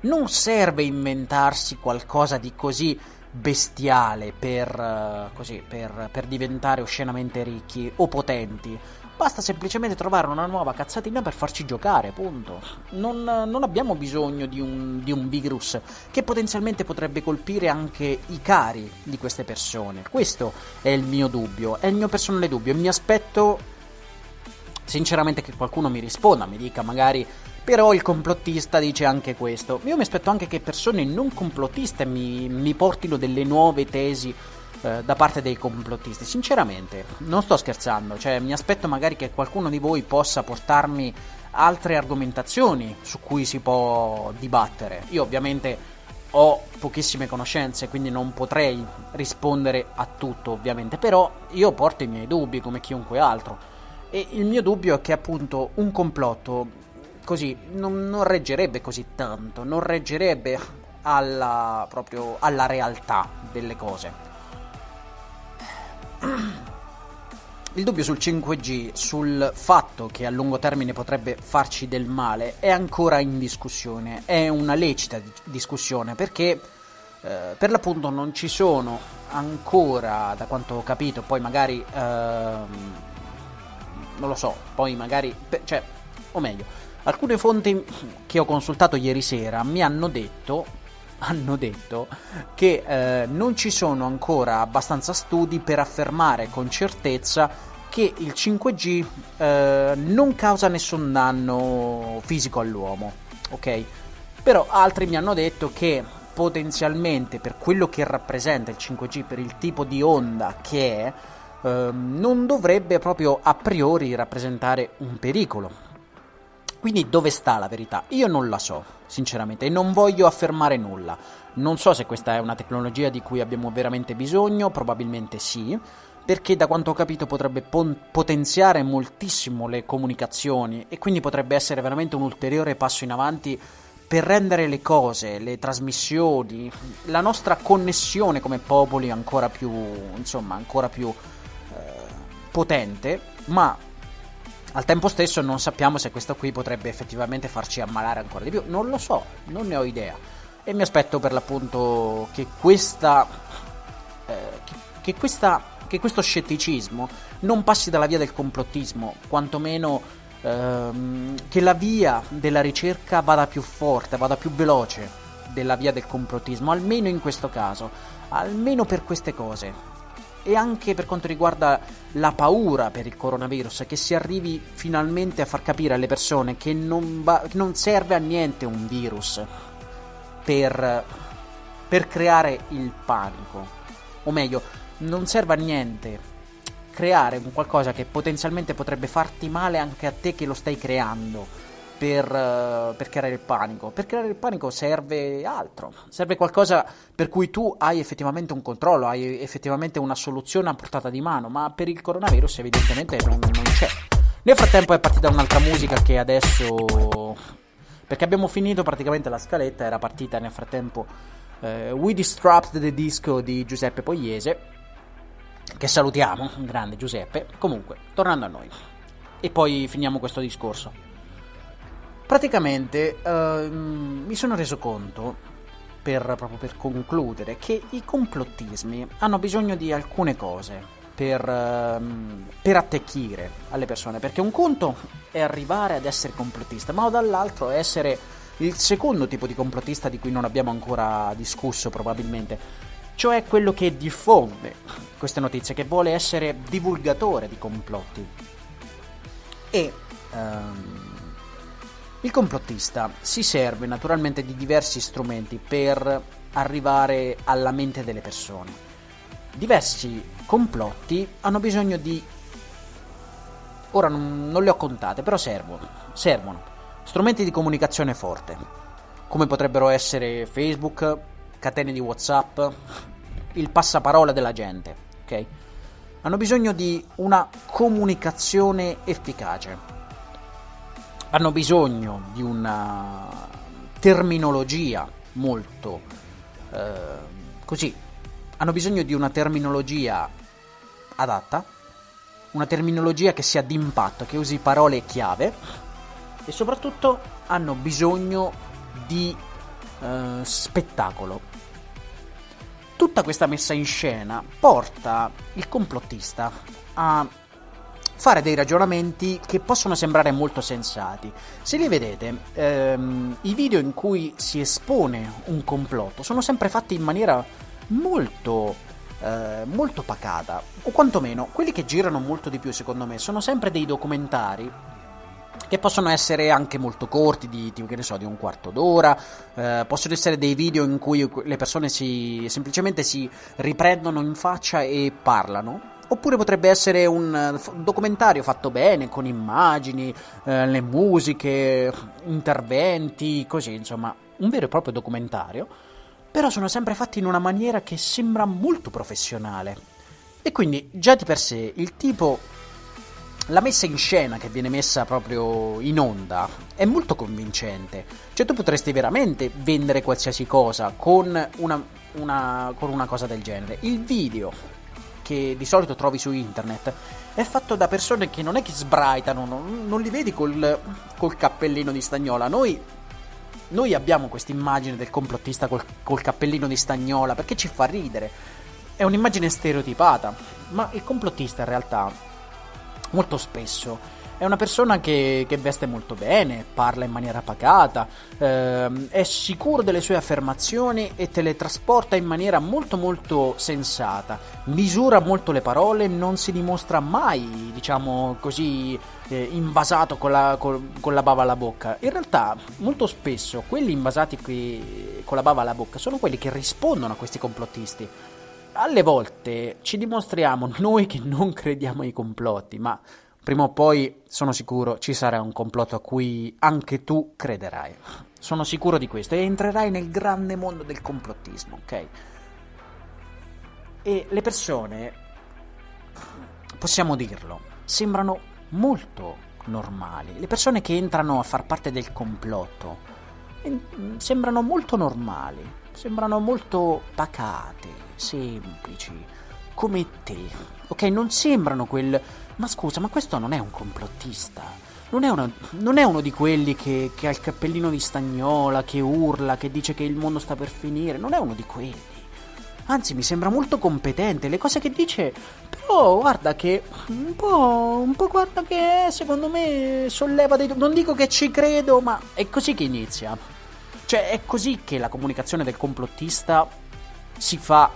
Non serve inventarsi qualcosa di così bestiale per, uh, così, per, per diventare oscenamente ricchi o potenti. Basta semplicemente trovare una nuova cazzatina per farci giocare, punto. Non, non abbiamo bisogno di un, di un, virus che potenzialmente potrebbe colpire anche i cari di queste persone. Questo è il mio dubbio, è il mio personale dubbio. E mi aspetto sinceramente che qualcuno mi risponda, mi dica magari però il complottista dice anche questo. Io mi aspetto anche che persone non complottiste mi, mi portino delle nuove tesi eh, da parte dei complottisti. Sinceramente, non sto scherzando. Cioè, mi aspetto magari che qualcuno di voi possa portarmi altre argomentazioni su cui si può dibattere. Io ovviamente ho pochissime conoscenze, quindi non potrei rispondere a tutto, ovviamente. Però io porto i miei dubbi come chiunque altro. E il mio dubbio è che appunto un complotto così non, non reggerebbe così tanto, non reggerebbe alla, proprio alla realtà delle cose. Il dubbio sul 5G, sul fatto che a lungo termine potrebbe farci del male, è ancora in discussione, è una lecita discussione perché eh, per l'appunto non ci sono ancora, da quanto ho capito, poi magari... Ehm, non lo so, poi magari... cioè, o meglio, Alcune fonti che ho consultato ieri sera mi hanno detto, hanno detto che eh, non ci sono ancora abbastanza studi per affermare con certezza che il 5G eh, non causa nessun danno fisico all'uomo, ok? Però altri mi hanno detto che potenzialmente per quello che rappresenta il 5G, per il tipo di onda che è, eh, non dovrebbe proprio a priori rappresentare un pericolo. Quindi dove sta la verità? Io non la so, sinceramente, e non voglio affermare nulla. Non so se questa è una tecnologia di cui abbiamo veramente bisogno, probabilmente sì, perché da quanto ho capito potrebbe pon- potenziare moltissimo le comunicazioni e quindi potrebbe essere veramente un ulteriore passo in avanti per rendere le cose, le trasmissioni, la nostra connessione come popoli ancora più, insomma, ancora più eh, potente, ma al tempo stesso non sappiamo se questo qui potrebbe effettivamente farci ammalare ancora di più. Non lo so, non ne ho idea. E mi aspetto per l'appunto che questa. Eh, che, che, questa che questo scetticismo non passi dalla via del complottismo, quantomeno ehm, che la via della ricerca vada più forte, vada più veloce della via del complottismo, almeno in questo caso, almeno per queste cose e anche per quanto riguarda la paura per il coronavirus, che si arrivi finalmente a far capire alle persone che non, va, che non serve a niente un virus per, per creare il panico, o meglio, non serve a niente creare un qualcosa che potenzialmente potrebbe farti male anche a te che lo stai creando per, uh, per, creare il panico. Per creare il panico serve altro, serve qualcosa per cui tu hai effettivamente un controllo, hai effettivamente una soluzione a portata di mano, ma per il coronavirus evidentemente non, non c'è. Nel frattempo è partita un'altra musica che adesso... perché abbiamo finito praticamente la scaletta, era partita nel frattempo uh, We Distrapped the Disco di Giuseppe Pogliese, che salutiamo, grande Giuseppe. Comunque, tornando a noi. E poi finiamo questo discorso. Praticamente uh, mi sono reso conto, per, proprio per concludere, che i complottismi hanno bisogno di alcune cose per, uh, per attecchire alle persone. Perché un conto è arrivare ad essere complottista, ma dall'altro essere il secondo tipo di complottista di cui non abbiamo ancora discusso probabilmente, cioè quello che diffonde queste notizie, che vuole essere divulgatore di complotti. E um, il complottista si serve naturalmente di diversi strumenti per arrivare alla mente delle persone. Diversi complotti hanno bisogno di... Ora non, non le ho contate, però servono. Servono strumenti di comunicazione forte, come potrebbero essere Facebook, catene di WhatsApp, il passaparola della gente, ok? Hanno bisogno di una comunicazione efficace hanno bisogno di una terminologia molto eh, così, hanno bisogno di una terminologia adatta, una terminologia che sia d'impatto, che usi parole chiave e soprattutto hanno bisogno di eh, spettacolo. Tutta questa messa in scena porta il complottista a fare dei ragionamenti che possono sembrare molto sensati. Se li vedete, ehm, i video in cui si espone un complotto sono sempre fatti in maniera molto, eh, molto pacata, o quantomeno quelli che girano molto di più secondo me sono sempre dei documentari che possono essere anche molto corti, di, di, so, di un quarto d'ora, eh, possono essere dei video in cui le persone si, semplicemente si riprendono in faccia e parlano, Oppure potrebbe essere un eh, documentario fatto bene, con immagini, eh, le musiche, interventi, così, insomma, un vero e proprio documentario. Però sono sempre fatti in una maniera che sembra molto professionale. E quindi già di per sé il tipo, la messa in scena che viene messa proprio in onda è molto convincente. Cioè tu potresti veramente vendere qualsiasi cosa con una, una, con una cosa del genere. Il video che di solito trovi su internet è fatto da persone che non è che sbraitano, non, non li vedi col, col, cappellino di stagnola. Noi, noi abbiamo questa immagine del complottista col, col cappellino di stagnola perché ci fa ridere. È un'immagine stereotipata, ma il complottista in realtà molto spesso È una persona che, che veste molto bene, parla in maniera pacata, ehm, è sicuro delle sue affermazioni e te le trasporta in maniera molto molto sensata. Misura molto le parole, non si dimostra mai, diciamo così, eh, invasato con la, con, con la, bava alla bocca. In realtà, molto spesso quelli invasati qui, con la bava alla bocca sono quelli che rispondono a questi complottisti. Alle volte ci dimostriamo noi che non crediamo ai complotti, ma prima o poi sono sicuro ci sarà un complotto a cui anche tu crederai. Sono sicuro di questo e entrerai nel grande mondo del complottismo, ok? E le persone, possiamo dirlo, sembrano molto normali. Le persone che entrano a far parte del complotto sembrano molto normali, sembrano molto pacate, semplici, come te. Ok, non sembrano quel ma scusa, ma questo non è un complottista. Non è, una, non è uno di quelli che, che ha il cappellino di stagnola, che urla, che dice che il mondo sta per finire. Non è uno di quelli. Anzi, mi sembra molto competente. Le cose che dice. Però guarda che. Un po'. Un po' guarda che secondo me solleva dei. Non dico che ci credo, ma è così che inizia. Cioè, è così che la comunicazione del complottista si fa.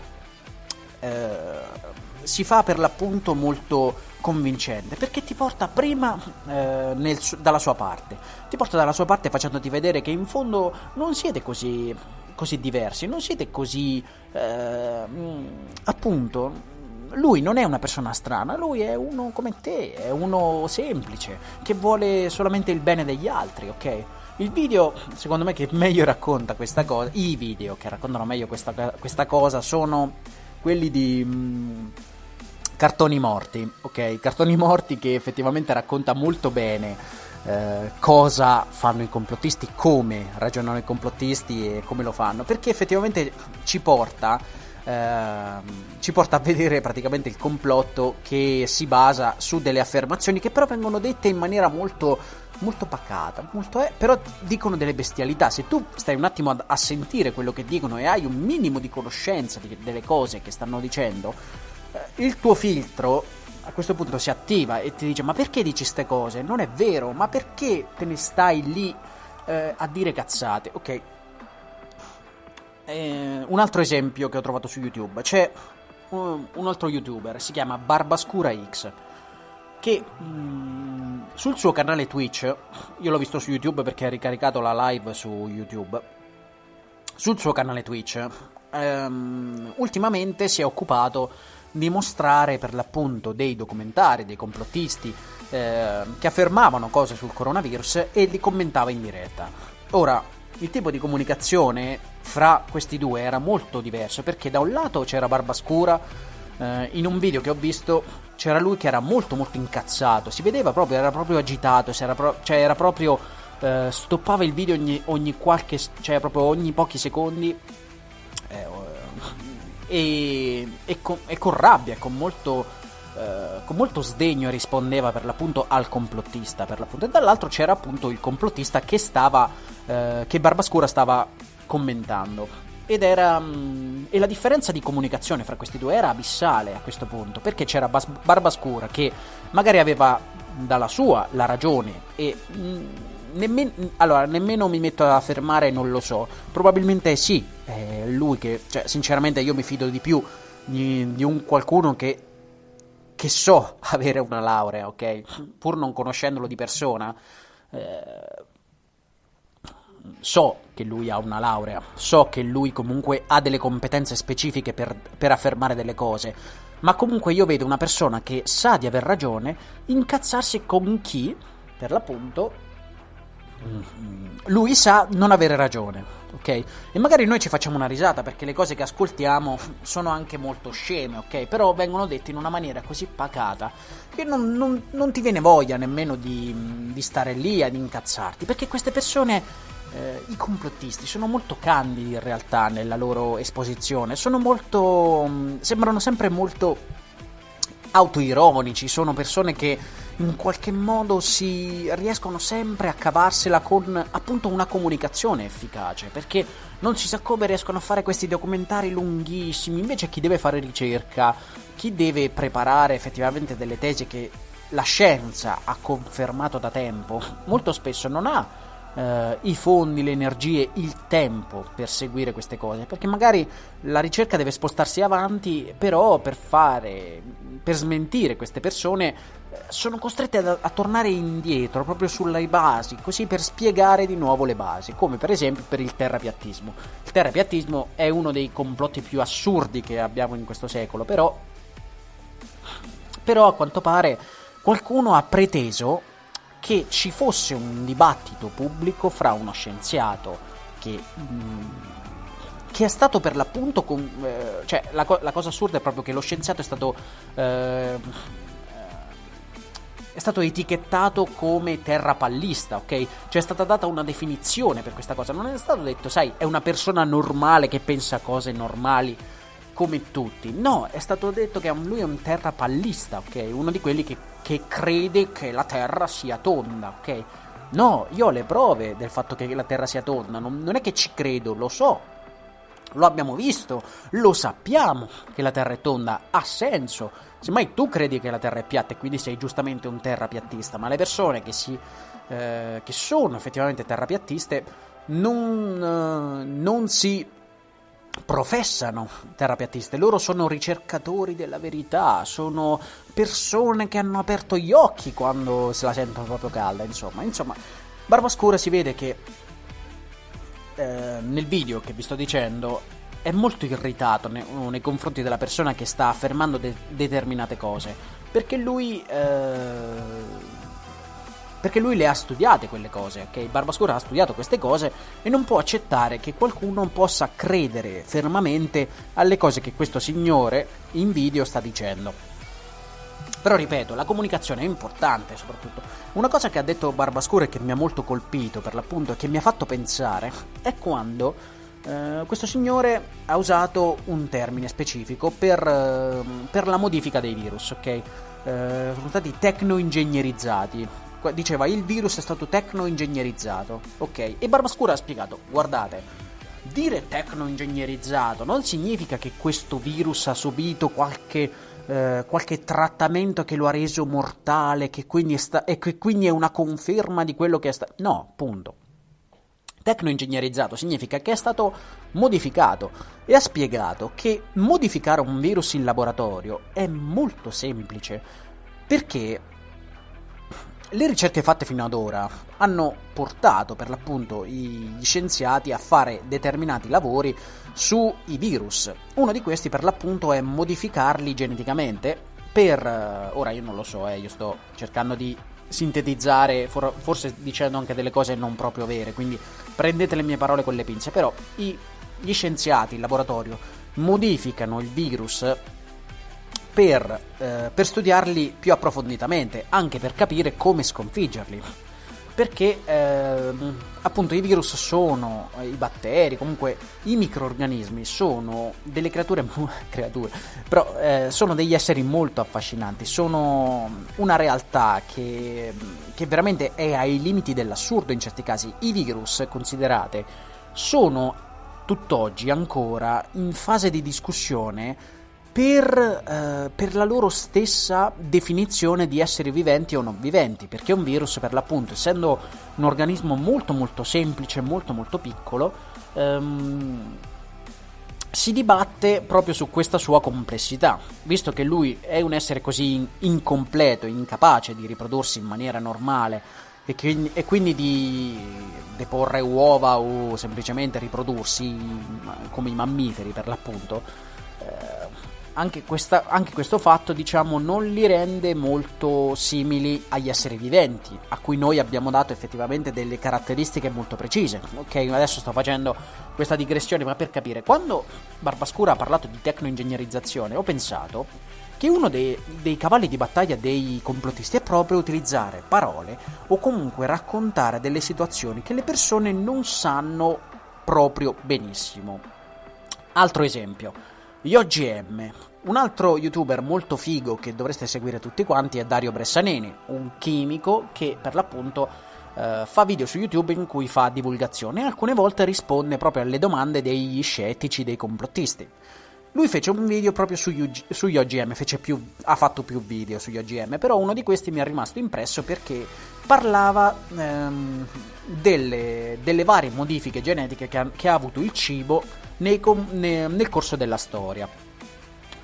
Eh, si fa per l'appunto molto convincente perché ti porta prima eh, nel, dalla sua parte, ti porta dalla sua parte facendoti vedere che in fondo non siete così, così diversi, non siete così eh, appunto. Lui non è una persona strana, lui è uno come te, è uno semplice, che vuole solamente il bene degli altri, ok? Il video, secondo me, che meglio racconta questa cosa, i video che raccontano meglio questa, questa cosa sono quelli di... Mh, mm, Cartoni morti, ok? Cartoni morti che effettivamente racconta molto bene eh, cosa fanno i complottisti, come ragionano i complottisti e come lo fanno, perché effettivamente ci porta, eh, ci porta a vedere praticamente il complotto che si basa su delle affermazioni che però vengono dette in maniera molto molto pacata, molto eh, però dicono delle bestialità. Se tu stai un attimo a, a, sentire quello che dicono e hai un minimo di conoscenza di, delle cose che stanno dicendo, il tuo filtro a questo punto si attiva e ti dice ma perché dici queste cose? Non è vero, ma perché te ne stai lì eh, a dire cazzate? Ok. Eh, un altro esempio che ho trovato su YouTube. C'è un, un altro youtuber, si chiama Barbascura X, che mh, mm, sul suo canale Twitch, io l'ho visto su YouTube perché ha ricaricato la live su YouTube, sul suo canale Twitch, ehm, ultimamente si è occupato dimostrare per l'appunto dei documentari, dei complottisti eh, che affermavano cose sul coronavirus e li commentava in diretta. Ora, il tipo di comunicazione fra questi due era molto diverso perché da un lato c'era Barbascura, eh, in un video che ho visto c'era lui che era molto molto incazzato, si vedeva proprio, era proprio agitato, pro- cioè era proprio... Eh, stoppava il video ogni, ogni qualche, cioè proprio ogni pochi secondi eh, e, e, con, e con, rabbia, con molto, eh, con molto sdegno rispondeva per l'appunto al complottista, per l'appunto. e dall'altro c'era appunto il complottista che stava, eh, che Barbascura stava commentando. Ed era. Mm, e la differenza di comunicazione fra questi due era abissale a questo punto, perché c'era Bas- Barbascura che magari aveva dalla sua la ragione e mh, mm, Nemmen- allora, nemmeno mi metto a affermare, non lo so. Probabilmente sì, è lui che, cioè, sinceramente io mi fido di più di, di un qualcuno che, che so avere una laurea, ok? Pur non conoscendolo di persona, eh, so che lui ha una laurea, so che lui comunque ha delle competenze specifiche per, per affermare delle cose, ma comunque io vedo una persona che sa di aver ragione incazzarsi con chi, per l'appunto, lui sa non avere ragione, ok? E magari noi ci facciamo una risata perché le cose che ascoltiamo sono anche molto sceme, ok? Però vengono dette in una maniera così pacata che non, non, non ti viene voglia nemmeno di, di, stare lì ad incazzarti, perché queste persone, eh, i complottisti, sono molto candidi in realtà nella loro esposizione, sono molto... sembrano sempre molto autoironici, sono persone che in qualche modo si riescono sempre a cavarsela con appunto una comunicazione efficace, perché non si sa come riescono a fare questi documentari lunghissimi, invece chi deve fare ricerca, chi deve preparare effettivamente delle tesi che la scienza ha confermato da tempo, molto spesso non ha eh, i fondi, le energie, il tempo per seguire queste cose, perché magari la ricerca deve spostarsi avanti, però per fare, per smentire queste persone eh, sono costrette a, a, tornare indietro proprio sulle basi, così per spiegare di nuovo le basi, come per esempio per il terrapiattismo. Il terrapiattismo è uno dei complotti più assurdi che abbiamo in questo secolo, però, però a quanto pare qualcuno ha preteso che ci fosse un dibattito pubblico fra uno scienziato che, mh, mm, che è stato per l'appunto con, eh, cioè la, la, cosa assurda è proprio che lo scienziato è stato eh, è stato etichettato come terrapallista, ok? Cioè è stata data una definizione per questa cosa, non è stato detto, sai, è una persona normale che pensa cose normali come tutti. No, è stato detto che lui è un terrapallista, ok? Uno di quelli che, che crede che la Terra sia tonda, ok? No, io ho le prove del fatto che la Terra sia tonda, non, non è che ci credo, lo so. Lo abbiamo visto, lo sappiamo che la Terra è tonda, ha senso. Semmai tu credi che la Terra è piatta e quindi sei giustamente un terrapiattista, ma le persone che, si, eh, che sono effettivamente terrapiattiste non, eh, non si professano terapeutiste, loro sono ricercatori della verità, sono persone che hanno aperto gli occhi quando se la sentono proprio calda, insomma. Insomma, Barbascura si vede che eh, nel video che vi sto dicendo è molto irritato nei, nei confronti della persona che sta affermando de- determinate cose, perché lui... Eh, perché lui le ha studiate quelle cose, ok? Barbascura ha studiato queste cose e non può accettare che qualcuno possa credere fermamente alle cose che questo signore in video sta dicendo. Però ripeto, la comunicazione è importante soprattutto. Una cosa che ha detto Barbascura e che mi ha molto colpito per l'appunto e che mi ha fatto pensare è quando eh, questo signore ha usato un termine specifico per, eh, per la modifica dei virus, ok? Eh, sono stati tecno-ingegnerizzati diceva il virus è stato tecno-ingegnerizzato. Ok, e Barbascura ha spiegato, guardate, dire tecno-ingegnerizzato non significa che questo virus ha subito qualche, eh, qualche trattamento che lo ha reso mortale che quindi sta- e che quindi è una conferma di quello che è stato... No, punto. Tecno-ingegnerizzato significa che è stato modificato e ha spiegato che modificare un virus in laboratorio è molto semplice perché le ricerche fatte fino ad ora hanno portato per l'appunto gli scienziati a fare determinati lavori sui virus. Uno di questi per l'appunto è modificarli geneticamente per... Eh, ora io non lo so, eh, io sto cercando di sintetizzare, for- forse dicendo anche delle cose non proprio vere, quindi prendete le mie parole con le pinze, però i, gli scienziati in laboratorio modificano il virus per, eh, per studiarli più approfonditamente, anche per capire come sconfiggerli perché eh, appunto i virus sono i batteri, comunque i microorganismi sono delle creature, creature però eh, sono degli esseri molto affascinanti, sono una realtà che, che veramente è ai limiti dell'assurdo in certi casi. I virus, considerate, sono tutt'oggi ancora in fase di discussione per, eh, per, la loro stessa definizione di esseri viventi o non viventi, perché un virus, per l'appunto, essendo un organismo molto molto semplice, molto molto piccolo, ehm, si dibatte proprio su questa sua complessità, visto che lui è un essere così incompleto, incapace di riprodursi in maniera normale e, che, e quindi di deporre uova o semplicemente riprodursi come i mammiferi per l'appunto. Eh, anche, questa, anche, questo fatto, diciamo, non li rende molto simili agli esseri viventi, a cui noi abbiamo dato effettivamente delle caratteristiche molto precise. Ok, adesso sto facendo questa digressione, ma per capire, quando Barbascura ha parlato di tecnoingegnerizzazione, ho pensato che uno dei, dei cavalli di battaglia dei complottisti è proprio utilizzare parole o comunque raccontare delle situazioni che le persone non sanno proprio benissimo. Altro esempio gli OGM. Un altro youtuber molto figo che dovreste seguire tutti quanti è Dario Bressaneni, un chimico che per l'appunto eh, fa video su YouTube in cui fa divulgazione e alcune volte risponde proprio alle domande degli scettici, dei complottisti. Lui fece un video proprio sugli, UG, sugli OGM, più, ha fatto più video sugli OGM, però uno di questi mi è rimasto impresso perché parlava ehm, delle, delle, varie modifiche genetiche che ha, che ha avuto il cibo nei, ne, nel corso della storia.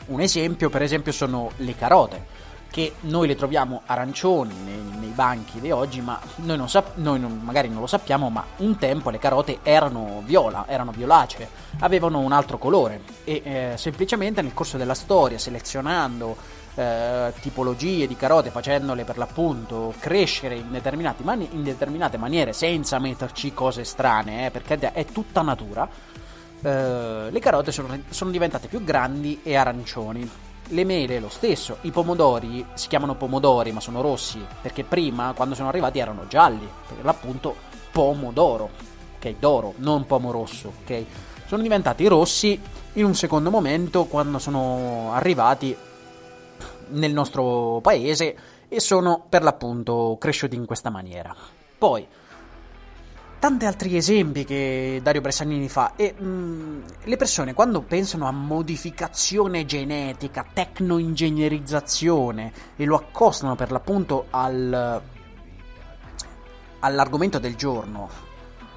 Un esempio, per esempio, sono le carote che noi le troviamo arancioni nei, nei banchi di oggi, ma noi, non sap- noi non, magari non lo sappiamo, ma un tempo le carote erano viola, erano violacee, avevano un altro colore. E eh, semplicemente nel corso della storia, selezionando eh, tipologie di carote, facendole per l'appunto crescere in, mani- in determinate maniere senza metterci cose strane, eh, perché è tutta natura, eh, le carote sono, sono diventate più grandi e arancioni le mele lo stesso, i pomodori si chiamano pomodori ma sono rossi perché prima quando sono arrivati erano gialli, per l'appunto pomodoro, ok, d'oro, non pomo rosso, ok? Sono diventati rossi in un secondo momento quando sono arrivati nel nostro paese e sono per l'appunto cresciuti in questa maniera. Poi tanti altri esempi che Dario Bressanini fa e mh, mm, le persone quando pensano a modificazione genetica, tecnoingegnerizzazione e lo accostano per l'appunto al, all'argomento del giorno,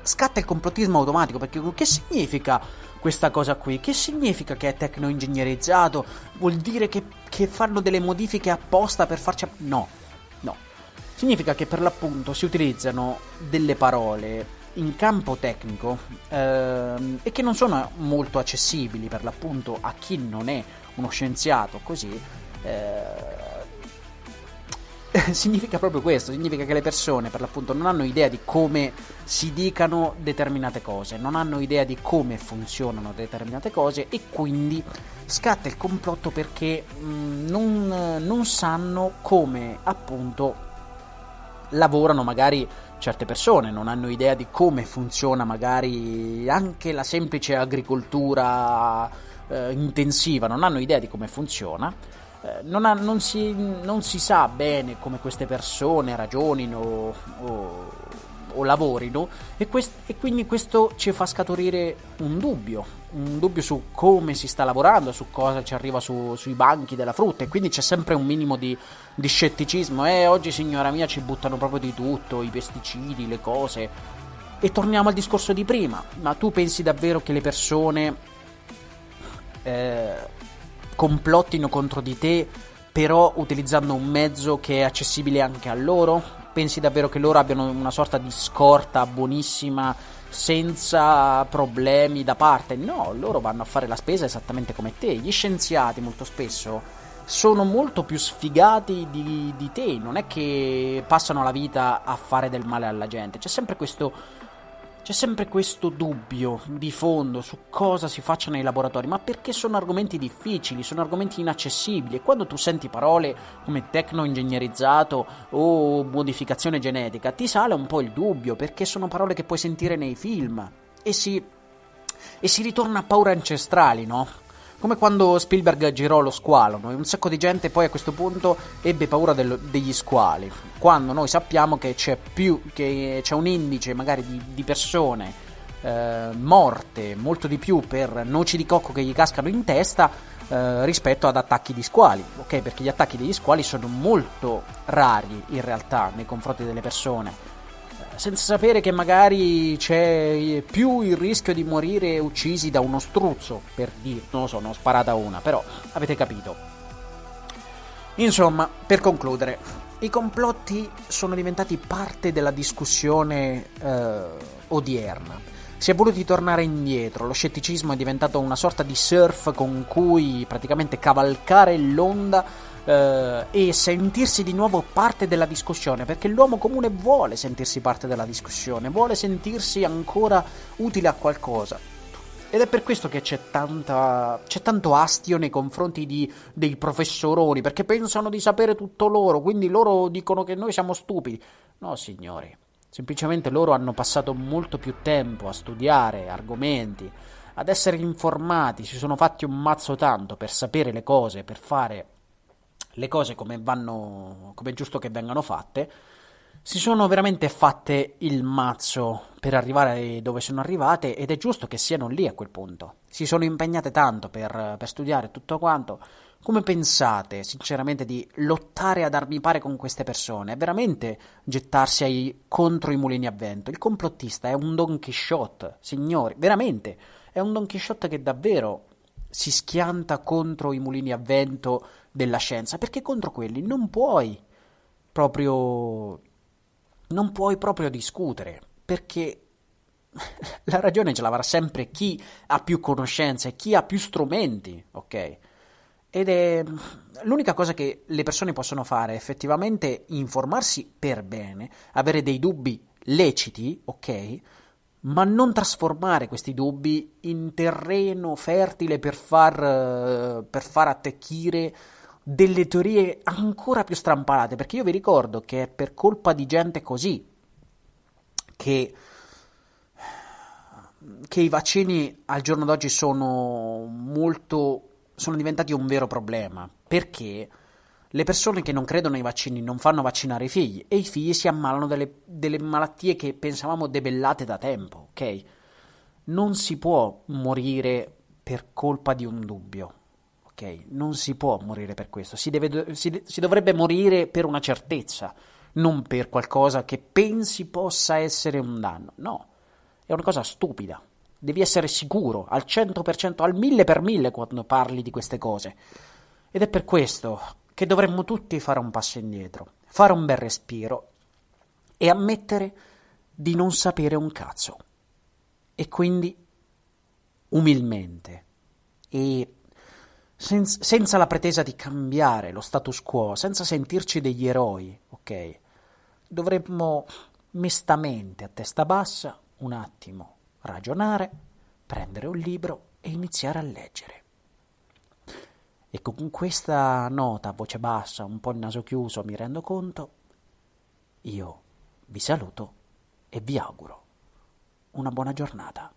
scatta il complottismo automatico perché che significa questa cosa qui? Che significa che è tecnoingegnerizzato? Vuol dire che, che fanno delle modifiche apposta per farci... No, no significa che per l'appunto si utilizzano delle parole in campo tecnico ehm, e che non sono molto accessibili per l'appunto a chi non è uno scienziato così eh, significa proprio questo, significa che le persone per l'appunto non hanno idea di come si dicano determinate cose, non hanno idea di come funzionano determinate cose e quindi scatta il complotto perché mh, mm, non, non sanno come appunto lavorano magari certe persone, non hanno idea di come funziona magari anche la semplice agricoltura eh, intensiva, non hanno idea di come funziona. Eh, non, ha, non, si, non, si, sa bene come queste persone ragionino o, o lavorino e, quest- e, quindi questo ci fa scaturire un dubbio, un dubbio su come si sta lavorando, su cosa ci arriva su, sui banchi della frutta e quindi c'è sempre un minimo di, di scetticismo. Eh, oggi signora mia ci buttano proprio di tutto, i pesticidi, le cose. E torniamo al discorso di prima, ma tu pensi davvero che le persone eh, complottino contro di te però utilizzando un mezzo che è accessibile anche a loro? Pensi davvero che loro abbiano una sorta di scorta buonissima senza problemi da parte? No, loro vanno a fare la spesa esattamente come te. Gli scienziati molto spesso sono molto più sfigati di, di te, non è che passano la vita a fare del male alla gente, c'è sempre questo c'è sempre questo dubbio di fondo su cosa si faccia nei laboratori, ma perché sono argomenti difficili, sono argomenti inaccessibili e quando tu senti parole come tecnoingegnerizzato o modificazione genetica, ti sale un po' il dubbio perché sono parole che puoi sentire nei film e si, e si ritorna a paure ancestrali, no? Come quando Spielberg girò lo squalo, no? un sacco di gente poi a questo punto ebbe paura del, degli squali, quando noi sappiamo che c'è, più, che c'è un indice magari di, di persone eh, morte molto di più per noci di cocco che gli cascano in testa eh, rispetto ad attacchi di squali, ok? Perché gli attacchi degli squali sono molto rari in realtà nei confronti delle persone senza sapere che magari c'è più il rischio di morire uccisi da uno struzzo, per dire, non lo so, ho sparata una, però avete capito. Insomma, per concludere, i complotti sono diventati parte della discussione eh, odierna. Si è voluti tornare indietro, lo scetticismo è diventato una sorta di surf con cui praticamente cavalcare l'onda eh, e sentirsi di nuovo parte della discussione, perché l'uomo comune vuole sentirsi parte della discussione, vuole sentirsi ancora utile a qualcosa. Ed è per questo che c'è, tanta, c'è tanto astio nei confronti di, dei professoroni, perché pensano di sapere tutto loro, quindi loro dicono che noi siamo stupidi. No, signori, semplicemente loro hanno passato molto più tempo a studiare argomenti, ad essere informati, si sono fatti un mazzo tanto per sapere le cose, per fare le cose come vanno, come è giusto che vengano fatte, si sono veramente fatte il mazzo per arrivare dove sono arrivate ed è giusto che siano lì a quel punto. Si sono impegnate tanto per, per studiare tutto quanto. Come pensate, sinceramente, di lottare ad armi pari con queste persone? È veramente gettarsi ai, contro i mulini a vento? Il complottista è un Don Quixote, signori, veramente. È un Don Quixote che davvero si schianta contro i mulini a vento della scienza, perché contro quelli non puoi proprio non puoi proprio discutere, perché la ragione ce l'avrà sempre chi ha più conoscenze, chi ha più strumenti, ok? Ed è l'unica cosa che le persone possono fare effettivamente informarsi per bene, avere dei dubbi leciti, ok? Ma non trasformare questi dubbi in terreno fertile per far, per far attecchire delle teorie ancora più strampalate, perché io vi ricordo che è per colpa di gente così che, che i vaccini al giorno d'oggi sono molto sono diventati un vero problema, perché le persone che non credono ai vaccini non fanno vaccinare i figli e i figli si ammalano delle, delle malattie che pensavamo debellate da tempo, ok? Non si può morire per colpa di un dubbio ok? Non si può morire per questo, si, deve, si, si dovrebbe morire per una certezza, non per qualcosa che pensi possa essere un danno. No, è una cosa stupida. Devi essere sicuro al 100%, al 1000 per 1000 quando parli di queste cose. Ed è per questo che dovremmo tutti fare un passo indietro, fare un bel respiro e ammettere di non sapere un cazzo. E quindi umilmente e senza, senza la pretesa di cambiare lo status quo, senza sentirci degli eroi, ok? Dovremmo mestamente, a testa bassa, un attimo ragionare, prendere un libro e iniziare a leggere. E con questa nota a voce bassa, un po' il naso chiuso, mi rendo conto, io vi saluto e vi auguro una buona giornata.